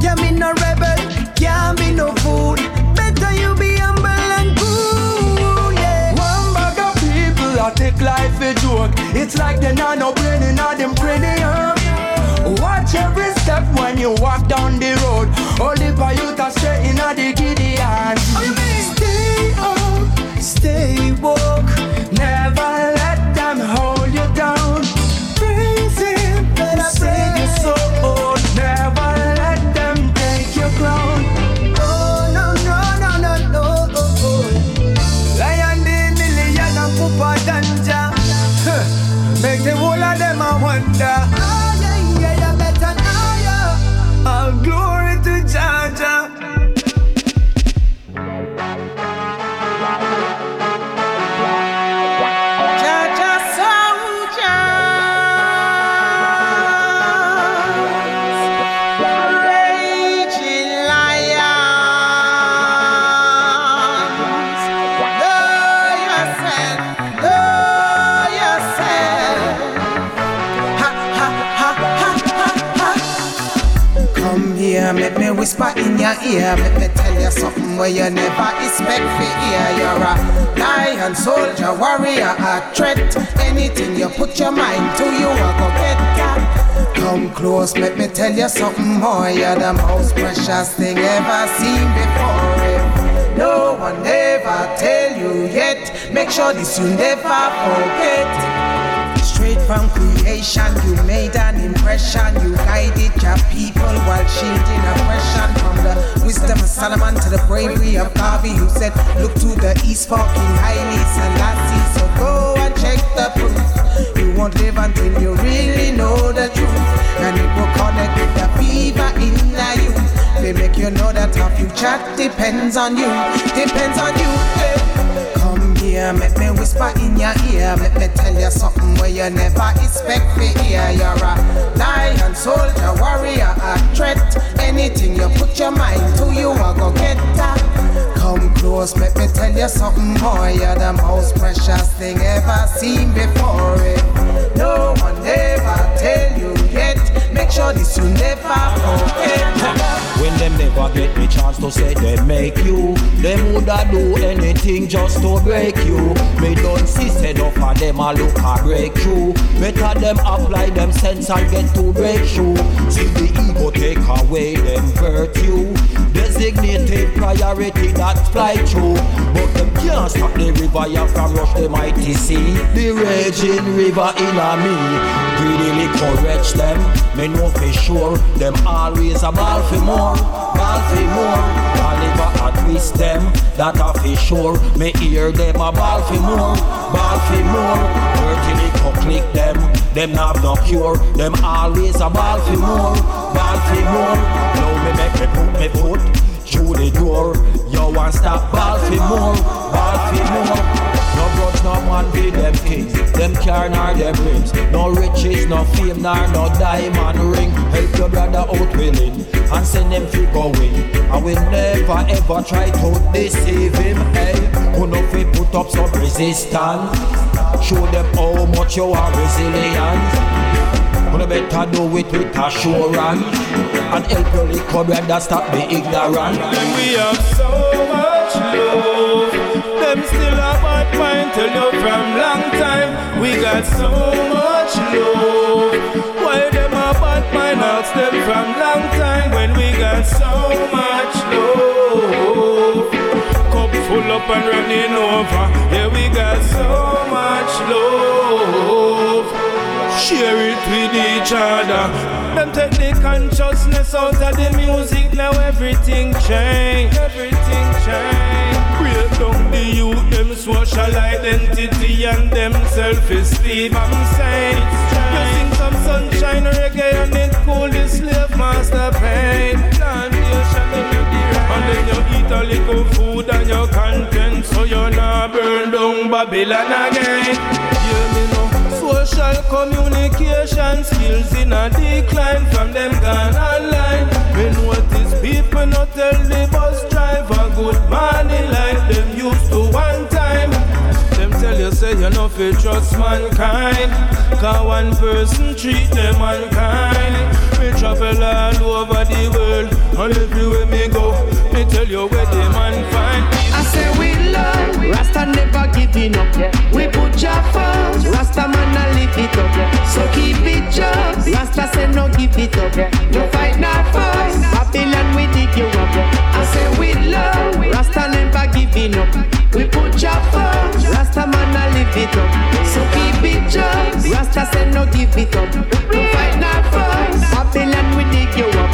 Yeah, me no rebel, can't be no fool. Better you be humble and cool. Yeah. One bag of people I take life a joke. It's like they not no brain in all them cranium. Watch every step when you walk down the road. Only for you to straight in the Gideon. Ear, make me tell you something where you never expect to hear. You're a lion, soldier, warrior, a threat. Anything you put your mind to, you are go get. Come close, let me tell you something more. You're the most precious thing ever seen before. No one ever tell you yet. Make sure this you never forget. Straight from creation, you made an impression. You guided your people while shielding oppression. From the wisdom of Solomon to the bravery of Garvey, who said, Look to the east for King Haile Selassie. So go and check the proof. You won't live until you really know the truth. And it will connect with the fever in the you. They make you know that our future depends on you. Depends on you. eh. Come here, make me whisper in your ear. Let me tell you something where you never expect to hear. You're a lion, soldier, warrior, a threat. Anything you put your mind to, you are go get that. Come close, let me tell you something more. You're the most precious thing ever seen before. It. No one ever tell you yet. Make sure this you never forget. When them never get the chance to say they make you, them woulda do anything just to break you. Me don't see said of them a look a breakthrough. Better them apply them sense and get to breakthrough. See the ego take away them virtue. Designated priority that fly through, but them can't stop the river ya from rush the mighty sea. The raging river in a me, greedily correct them. Me know for sure them always a ball for more, ball for more. Caliber a twist them, that a for sure. Me hear them a ball for more, ball for more. Dirty liquor click them, them have no cure. Them always a ball for more, ball for more. Now me make me put me foot through the door. Yo want stop ball for more, ball for more. No grudge, no man be them kings. Them car nor them rims. No riches, no fame, nor no diamond ring. Help your brother out willing and send him go in. I will never ever try to deceive him. Hey, who know put up some resistance. Show them how much you are resilient. Wanna better do it with assurance and help your little brother stop the ignorant. And we have so much love. Them still a tell you from long time. We got so much love. Why them a bad mind ask them from long time when we got so much love. Cup full up and running over. Yeah, we got so much love. Share it with each other. Them take the consciousness out of the music. Now everything change. Everything change. Break down the youth, them social identity and them self-esteem. I'm saying, you sing some sunshine reggae and it cool the slave master pain. And then you eat a little food and you're content, so you're not burn down Babylon again. Hear me now. Social communication skills in a decline from them gone online. We notice people not tell the bus driver good morning like them used to one time. Them tell you say you know fit trust mankind. Cause one person treat them unkind. Me travel all over the world and everywhere me go, me tell you where the man find. I say we love, Rasta never giving up. We put your first, Rasta man a live it up. So keep it just, Rasta say no give it up. No fight not first, Babylon we dig you up. I say we love, Rasta never giving up. We put your first, Rasta man a live it up. So keep it just, Rasta say no give it up. No fight not first, Babylon we dig you up.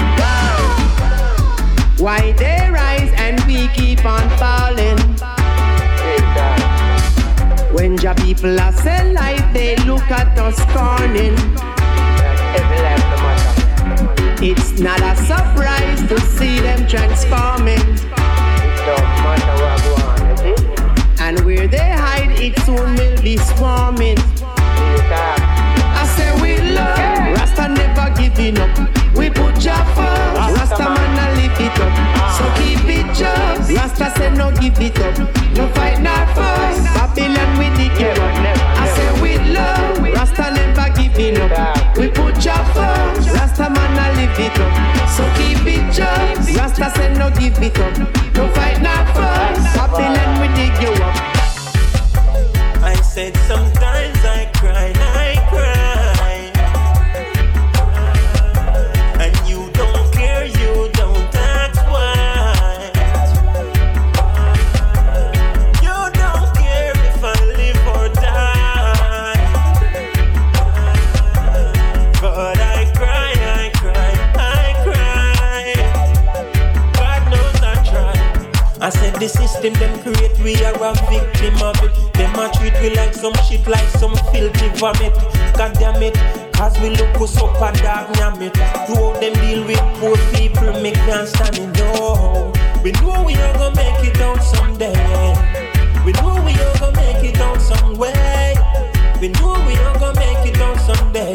Why they rise and we keep on falling? When your people are sell life, they look at us scorning. It's not a surprise to see them transforming. And where they hide, it soon will be swarming. I say we love, Rasta never giving up. We put your first, Rasta man a live it up. So keep it just, Rasta say no give it up. No fight not first, Babylon we dig it up. I say we love, Rasta never giving up. We put your first, Rasta man a live it up. So keep it just, Rasta say no give it up. No fight not first, Babylon we dig you up. I said sometimes I cry. System them create, we are a victim of it. Them a treat we like some shit, like some filthy vomit. God damn it, cause we look us up a dog damn it. To how them deal with poor people, make can't stand it, no. We know we are gonna make it out someday. We know we are gonna make it out some way. We know we are gonna make it out someday.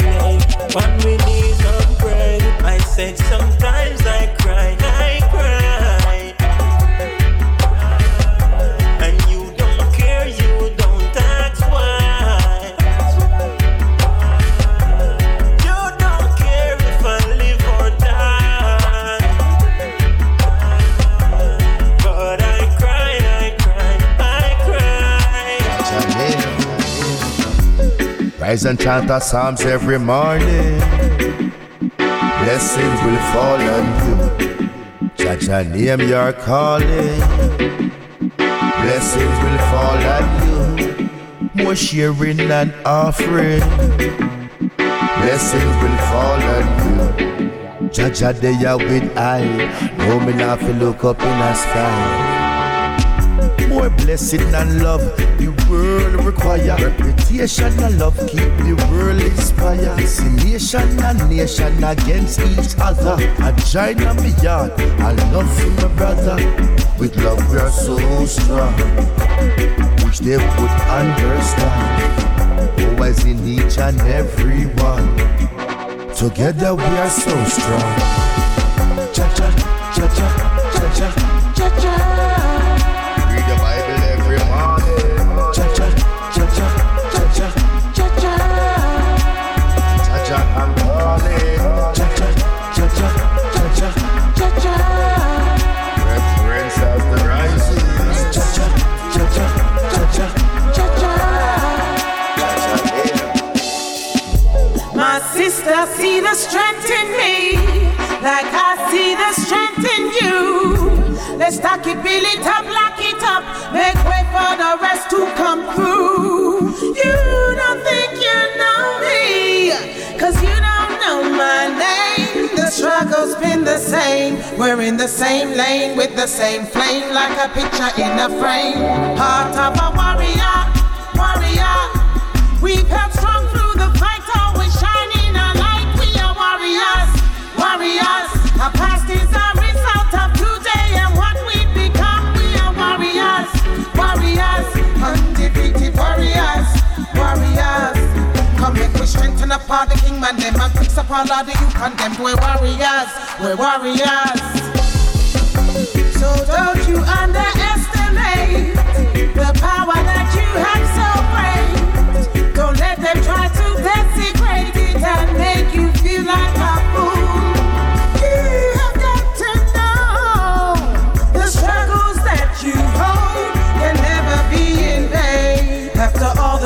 When we need and pray, I said sometimes I cry, I Rise and chant our psalms every morning. Blessings will fall on you. Jah Jah name you're calling. Blessings will fall on you. More sharing and offering. Blessings will fall on you. Jah Jah they are with I. No me not look up in the sky. More blessing and love the world require. Reputation and love keep the world inspired. See nation and nation against each other. Join on me yard. I love for my brother. With love we are so strong, which they would understand. Always in each and every one. Together we are so strong. Cha cha cha cha cha cha cha cha. The strength in me, like I see the strength in you. Let's stack it, build it up, lock it up, make way for the rest to come through. You don't think you know me, cause you don't know my name. The struggle's been the same, we're in the same lane with the same flame, like a picture in a frame. Heart of a warrior, warrior. We've held the king man them and what we become, we are warriors, warriors, undefeated warriors, warriors. Come here, we strengthen the party, Kingman, and fix all the you condemned. We're warriors, we're warriors. So don't you underestimate the power that you have so great. Don't let them try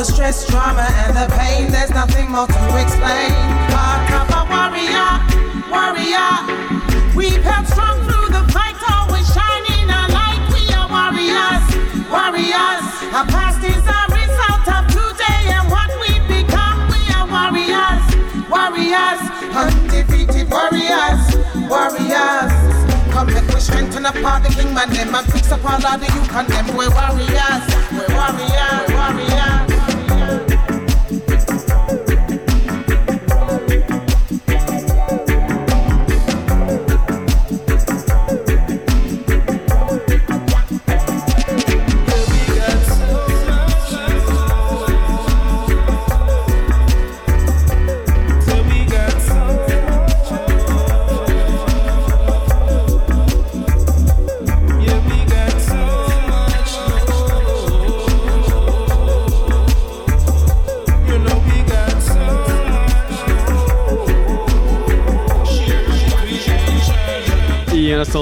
stress, drama, and the pain, there's nothing more to explain. Heart of a warrior, warrior. We've held strong through the fight, always shining a light. We are warriors, warriors. Our past is a result of today and what we've become. We are warriors, warriors, undefeated warriors, warriors. Come make we strengthen all the king man them and fix up all of the you condemn. We're warriors, we're warriors, we're warriors.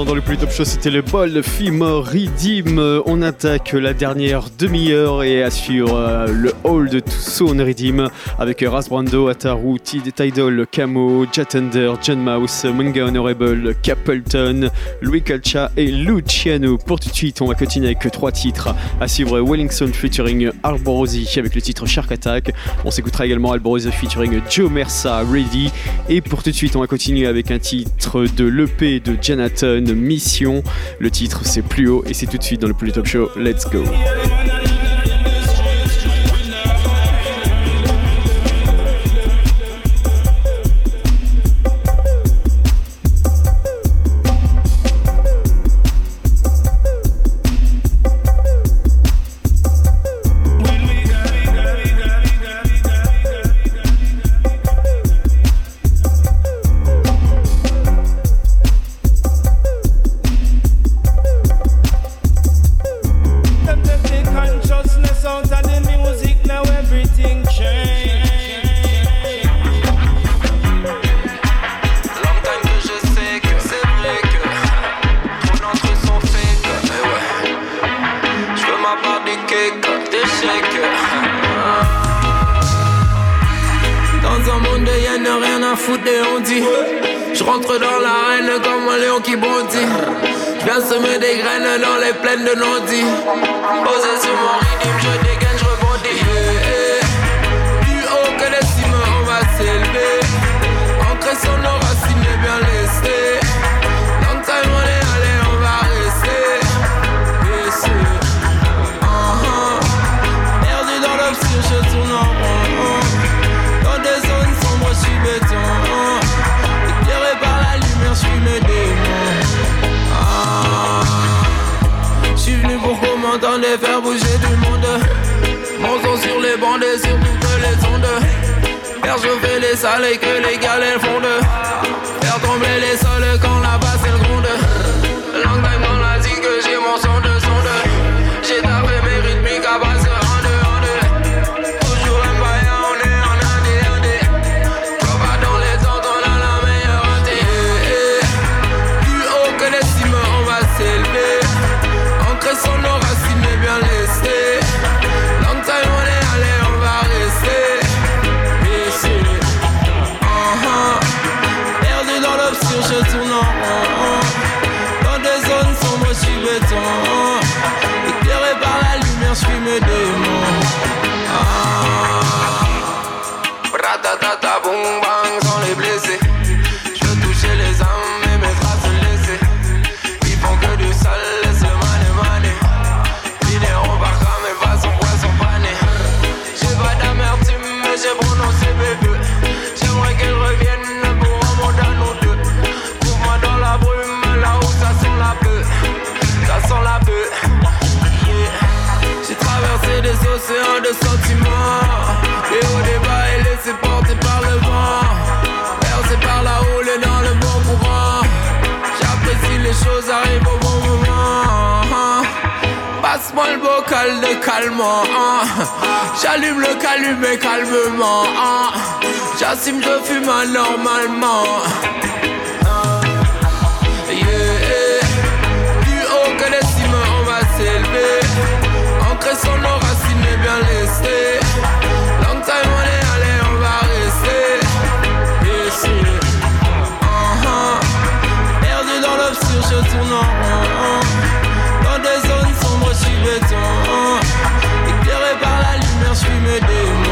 Anadolu top show, c'était le bol Fimoridim. On attaque la dernière demi-heure et assure euh, le hall de Tucson Redim avec Rasbrando, Ataru, Tidal, Camo, Jatender, John Mouse, Manga Honorable, Capleton, Louis Calcha et Luciano. Pour tout de suite, on va continuer avec trois titres. À suivre Wellington featuring Alborosi avec le titre Shark Attack. On s'écoutera également Alborosi featuring Joe Mersa, Ready. Et pour tout de suite, on va continuer avec un titre de l'EP de Jonathan Miss le titre c'est Plus haut et c'est tout de suite dans le Plus Top Show. Let's go. océan de sentiments. Les hauts, les bas et porter par le vent. Percé par la houle et dans le bon courant. J'apprécie les choses arrivent au bon moment. Passe-moi le bocal de calmant. J'allume le calumet calmement. J'assume, je fume normalement. Plus haut que les cimes, on va s'élever. En son bien. Long time on est allé, on va rester ici. Uh -huh. Perdu dans l'obscur, je tourne en rond. Dans des zones sombres, je suis béton. Éclairé par la lumière, je suis mes.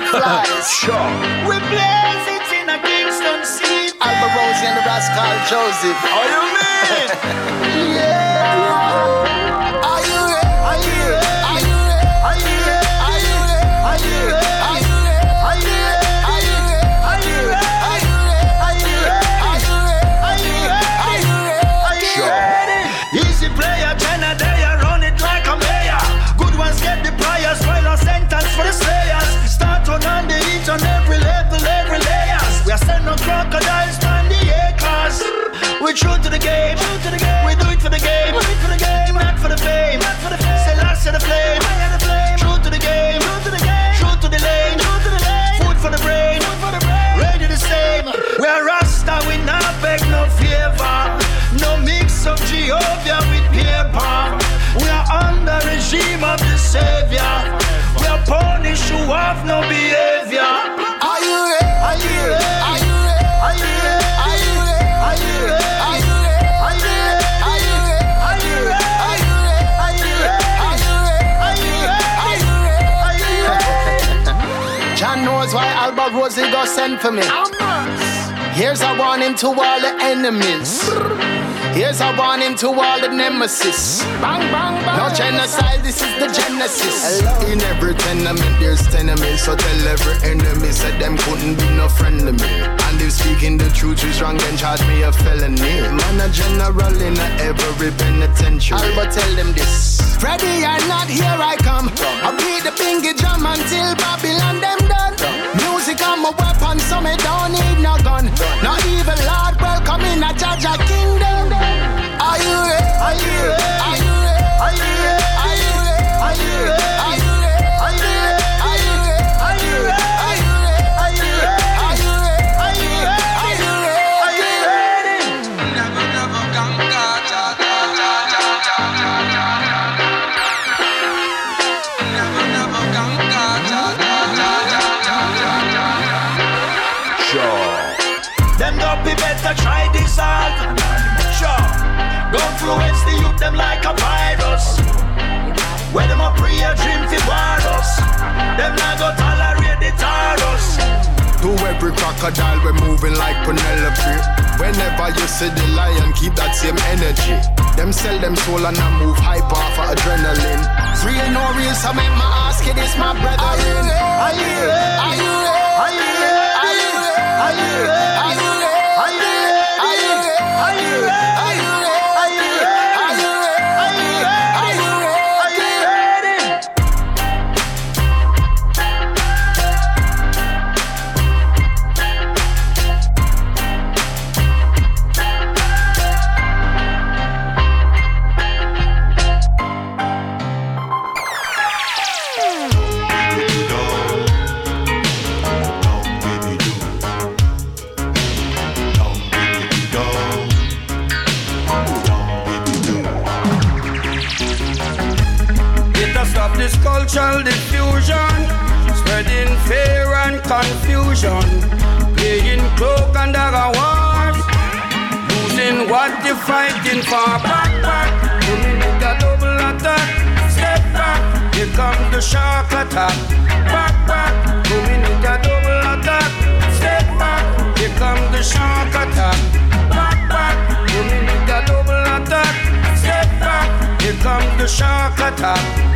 that flies. sure. We it in a Kingston Rosie and the Rascal Joseph. How you mean? yeah. True to the game. True to the game. We do it for the game. We do it for the game. Not for the fame. Not for the fame. Say last to the flame. High the flame. True to the game. True to the game. True to the lane. True to the lane. Food for the brain. Food for the brain. Ready the same. We are Rasta. We not beg no favor. No mix of Jehovah with paper. We are under regime of the Savior. We are punished who have no behavior. Why Rosie go send for me. Here's a warning to all the enemies. Here's a warning to all the nemesis. Bang, bang, bang. No genocide, this is the genesis. In every tenement there's enemies, so tell every enemy said them couldn't be no friend to me. And if speaking the truth is wrong, then charge me a felony. Man a general in a every penitentiary. Alba tell them this. Freddy, I'm not here, I come. I'll beat the pinky drum until Babylon them done. Music I'm a weapon, so me don't need no gun. No evil Lord, welcome in a Jah Jah Where them a pray a dream fi war us. Them not go tolerate the taros. To every crocodile, we're moving like Penelope. Whenever you see the lion, keep that same energy. Them sell them soul and I move hyper for adrenaline. Real no real, so make my ask you this, my brother. Are you ready? Are you ready? Are you ready? Are you ready? Are you ready? Are you ready? Are you ready? Are you ready? Are you ready? Cultural diffusion, spreading fear and confusion, playing cloak and dagger wars, losing what you're fighting for. Back, back, coming with a double attack. Step back, here comes the shark attack. Back, back, coming with a double attack. Step back, here comes the shark attack. Back, back, coming with a double attack. Step back, here comes the shark attack.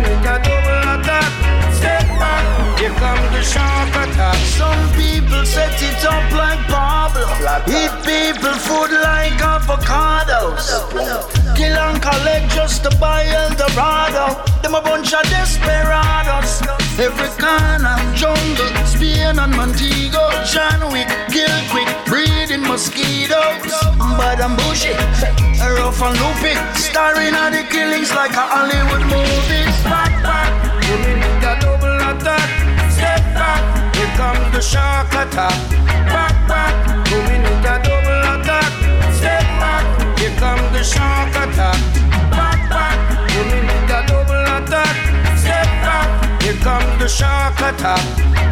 With a double attack. Step back, here comes the shark attack. Some people set it up like Pablo. Eat people food like avocados. Kill and collect just to buy Eldorado. Them a bunch of desperados. Every corner, jungle, Spain and Montego. John Wick, kill quick, breeding mosquitoes. Bad and bushy, rough and loopy. Starring at the killings like a Hollywood movies. Back, back, coming with a double attack. Step back, here comes the shark attack. Back, back, coming with a double attack. Step back, here comes the shark attack. Back, back, coming with a double attack. Here comes the shark attack.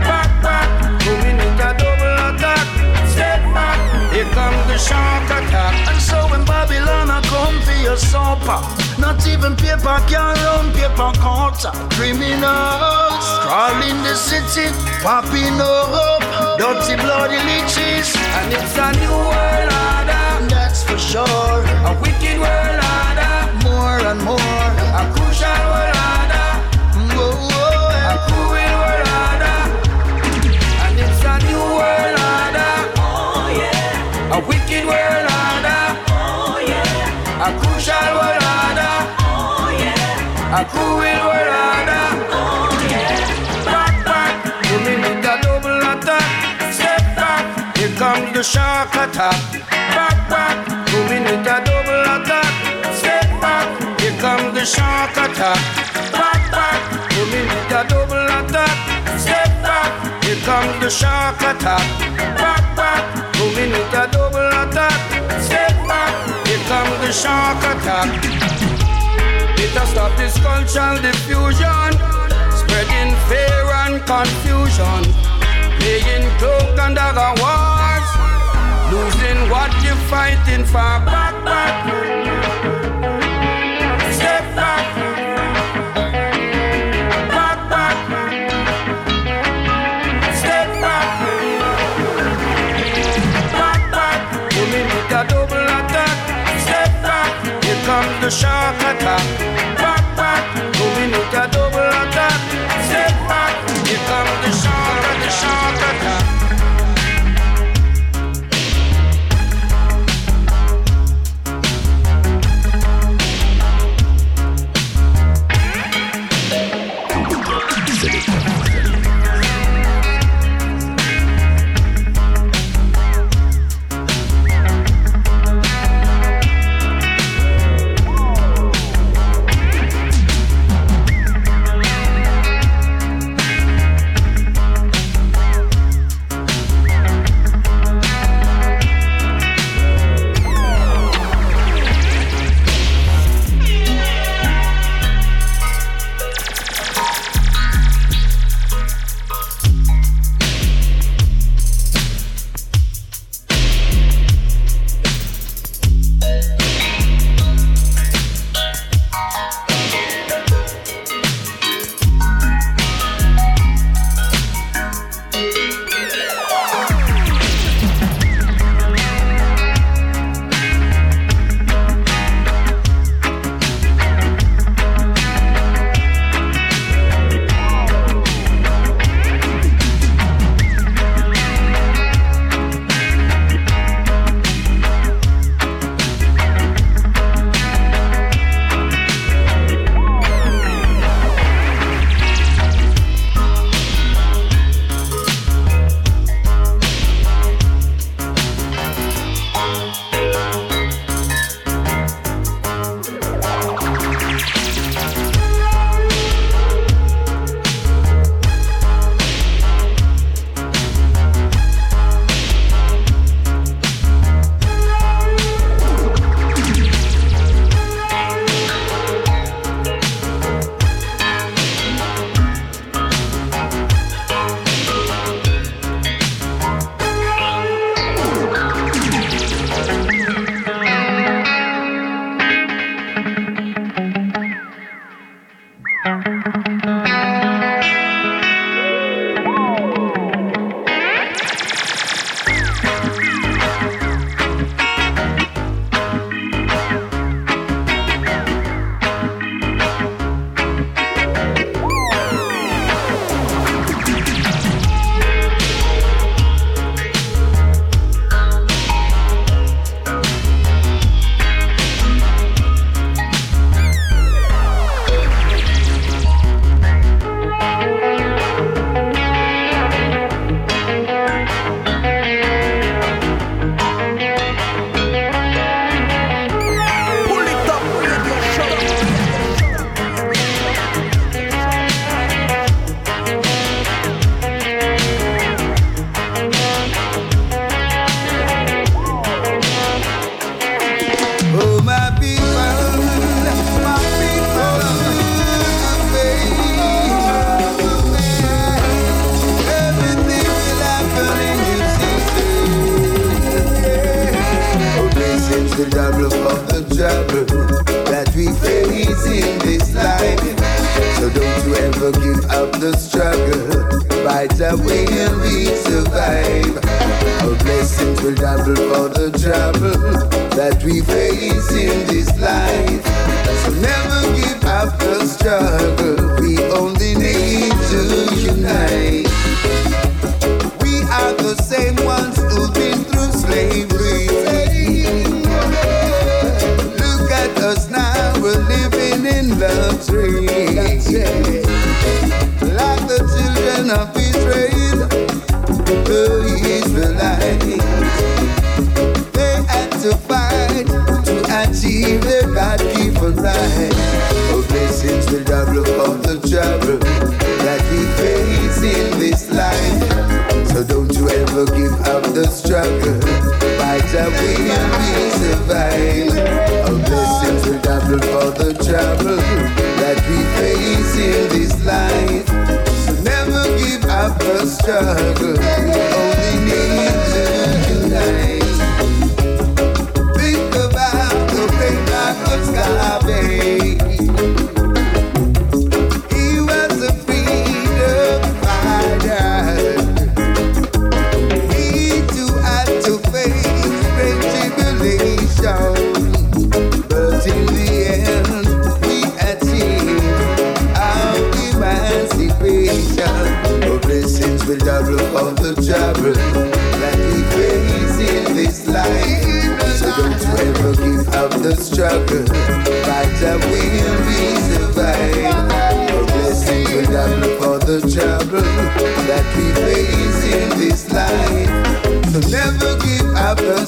Back, back, coming with a double attack. Step back, here comes the shark attack. And so when Babylon a come for your supper, not even paper can run paper cutter. Criminals crawling the city, popping up, dirty bloody leeches. And it's a new world order. That's for sure. A wicked world shark attack. Oh, back, back, moving with a double attack. Step back, here comes the shark attack. Back, back, moving with a double attack. Step back, here comes the shark attack. Back, back, moving with a double attack. Step back, here comes the shark attack. Stopped this cultural diffusion, spreading fear and confusion, playing cloak and dagger wars, losing what you're fighting for. Back, back, step back, back, back, step back, back, back. A double attack, step back. Here comes the shark attack. Trouble that we face in this life. So never give up the struggle.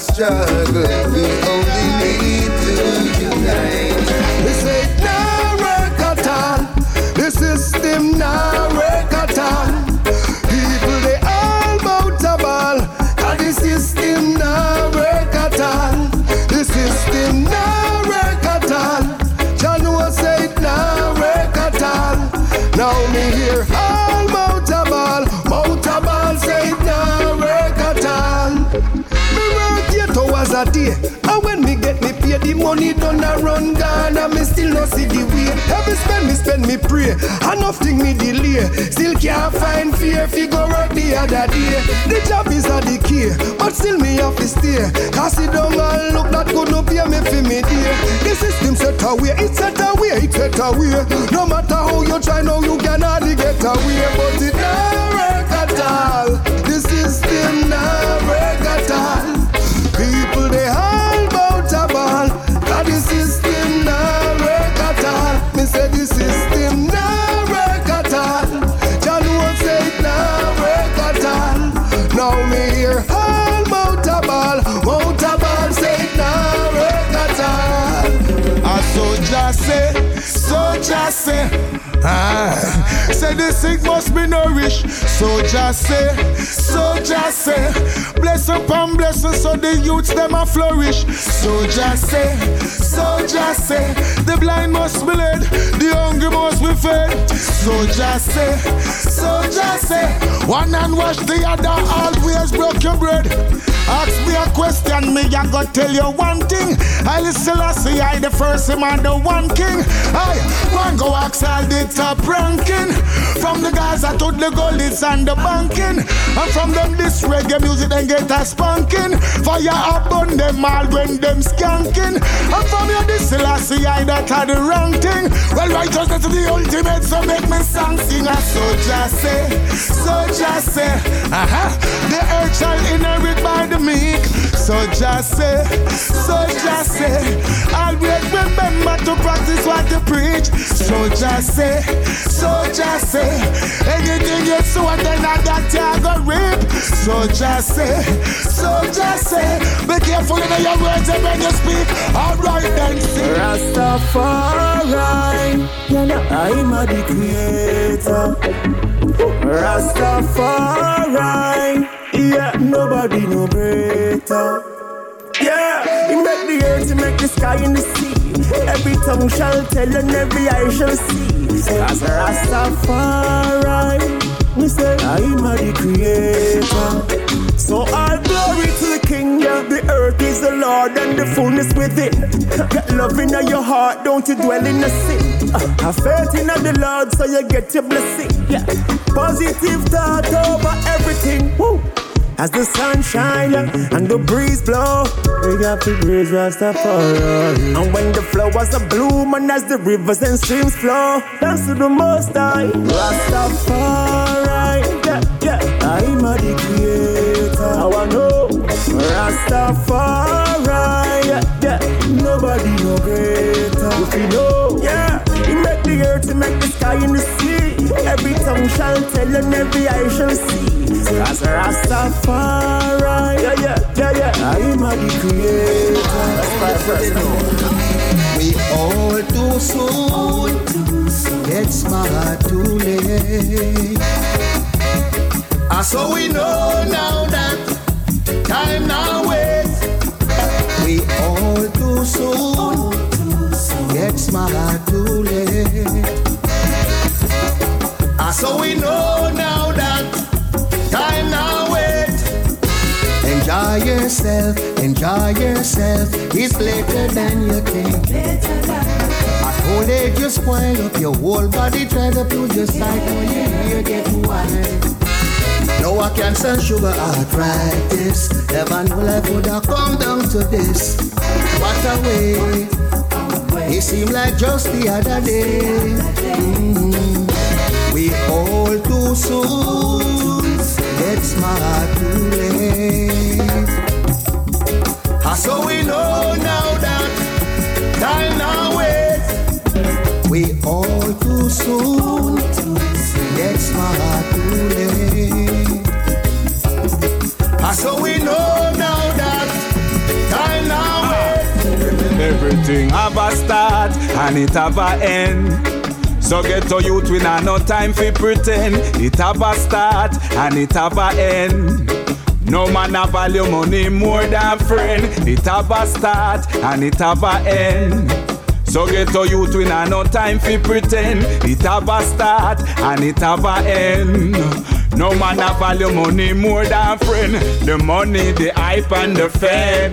Struggle. We only a day. And when me get me pay, the money done a run gone. And me still no see the way. Every spend me spend me pray. And nothing me delay. Still can't find fear. Figure work the other day. The job is a decay. But still me have to stay. Cause it don't all look that good no pay me for me dear. The system set away. It set away. It set away. No matter how you try now you can hardly get away. But it not work at all. The system not work at all. People the sick must be nourished. Soldier say, soldier say, bless upon blessing so the youths them a flourish. So just say, so just say, the blind must be led, the hungry must be fed. So just say, so just say, one hand wash the other, always broke your bread. Ask me a question, me I go tell you one thing. I listen, I see I the first him and the one king. I one go ask all the top ranking. From the Gaza to the Goldies and the banking. And from them this reggae music then get a spanking. Fire up on them all when them skanking. And from you this Selassie I that are the wrong thing. Well righteousness is the ultimate so make me song sing a soldier say, soldier say. Uh-huh. The earth shall inherit by the meek. Soldier say, soldier say. Always remember to practice what you preach. Soldier say, soldier say. Anything you sow then I got you go reap. Soldier say, soldier say. Be careful in your words and when you speak. Alright then sing. Rastafari, I'm a creator. Rastafari, yeah, nobody no greater. Yeah, he make the earth, he make the sky and the sea. Every tongue shall tell and every eye shall see. As Rastafari, we say I'm a the creator. So all glory to the King, yeah. The earth is the Lord and the fullness within. Get love in your heart, don't you dwell in the sin. Uh, have faith in the Lord so you get your blessing. Yeah. Positive thought over everything. Woo. As the sun shine and the breeze blow, we got the breeze Rastafari. And when the flowers are bloom and as the rivers and streams flow, dance to the most high. Rastafari, yeah, yeah. I'm a creator. How I know Rastafari, yeah, yeah. Nobody no greater. If you know, yeah. He make the earth, he make the sky and the sea. Every tongue shall tell and every eye shall see. Cause Rastafari, yeah, yeah, yeah, yeah. I'm a the creator. That's my first We all too soon get smart too late. And so we know now that time now wait. We all too soon get smart too late. And so we know now that time now wait. Enjoy yourself, enjoy yourself. It's later than you think. At old age you spoil up your whole body, try to lose your sight when your hair get wild. No, I cancer, sugar, arthritis. Never knew life would have come down to this. What a way. It seemed like just the other day. Mhm. We all too soon get smart too late. Ah, So we know now that time now. We all too soon get smart too late. Ah, So we know now that time now. Everything have a and it have a end. So get to youth, we not no time fi pretend. It have a start and it have a end. No man a value money more than friend. It have a start and it have a end. So get to youth, we not no time fi pretend. It have a start and it have a end. No man a value money more than friend. The money, the hype and the fame.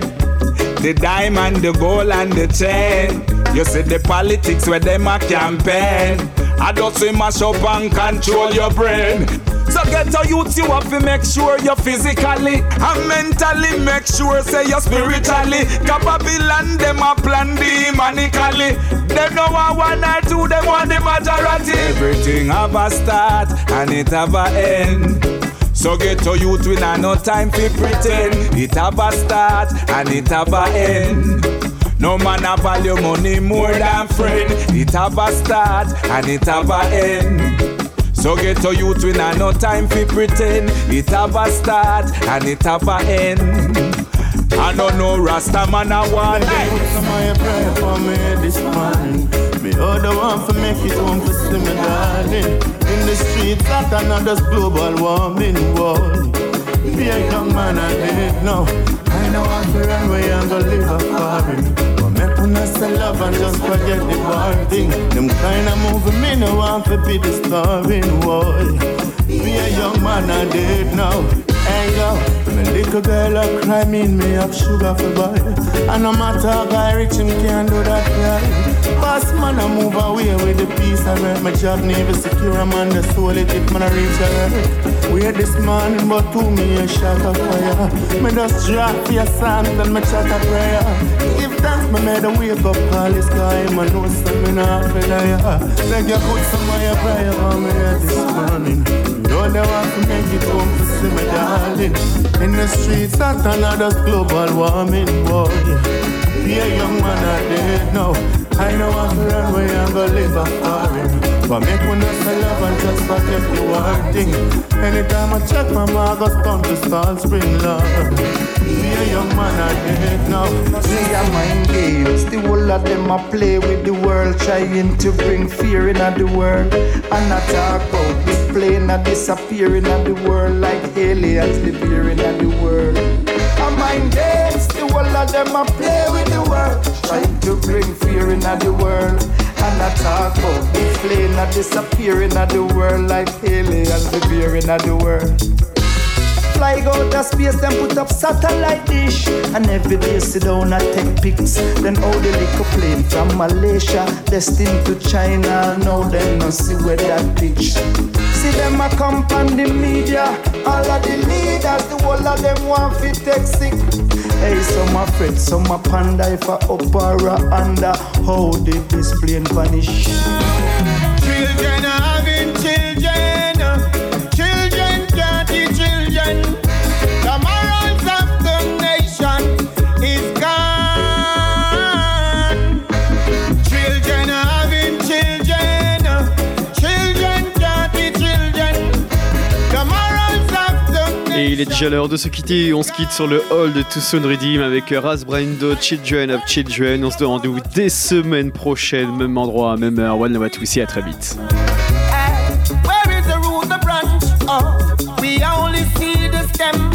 The diamond, the gold and the chain. You see the politics where them a campaign. I just say mash up and control your brain. So get a youth, you have to make sure you're physically and mentally. Make sure say you're spiritually. Babylon, them a plan demonically. Them know want one or two, them want the majority. Everything have a start and it have a end. So get to youth, we not no time for pretend. It have a start and it have a end. No man a value money more than friend. It have a start and it have a end. So get to youth, we not no time for pretend. It have a start and it have a end. I don't know Rasta man a one day. Somebody pray for me this morning. Me other one for make it home to see me darling. In the streets that another global warming world. Be a young man I did know. I know I can run away and go live a foreign. But me put to love and just forget the war thing. Them kind of moving me no want to be the starving boy. Be a young man I did know. Hey yo, me little girl a cry mean me have sugar for boy. And no matter how guy rich him can't do that cry. Boss man I move away with the peace I read my job never secure I'm on the soul it if man I reach a. Wait this morning but to me a shot of fire. Me just drop your songs and me chat a prayer. Give thanks me made a wake up call this guy man know some me not feel liar. Beg you put some of your prayer on me this morning. Don't they want to make it home to see me darling In the streets that another global warming boy Be a young man I did know I know I'm to run away and go live a foreign But make one a love and just forget the thing. Anytime I check my goes down to start spring love. Be a young man I did know Play a mind games, the whole of them a play with the world, trying to bring fear in the world. And I talk about the plane a disappearing in the world like aliens living in the world. A mind games, of them a play with the world, trying to bring fear in the world. And I talk about the plane a disappearing in the world like aliens living in the world. Fly go to space, then put up satellite dish. And every day sit down and take pics. Then all the little plane from Malaysia, destined to China. Now them no see where that pitch. See them a come on the media. All of the leaders, the whole of them want fit take sick. Hey, some a fret, some a panda if a up or a under. How did this plane vanish? Children. Il est déjà l'heure de se quitter. On se quitte sur le hall de Too Soon Redeem avec Raz Brando, Children of Children. On se donne rendez-vous dès semaine prochaine, même endroit, même heure. One Love à très vite. Oh, we are only them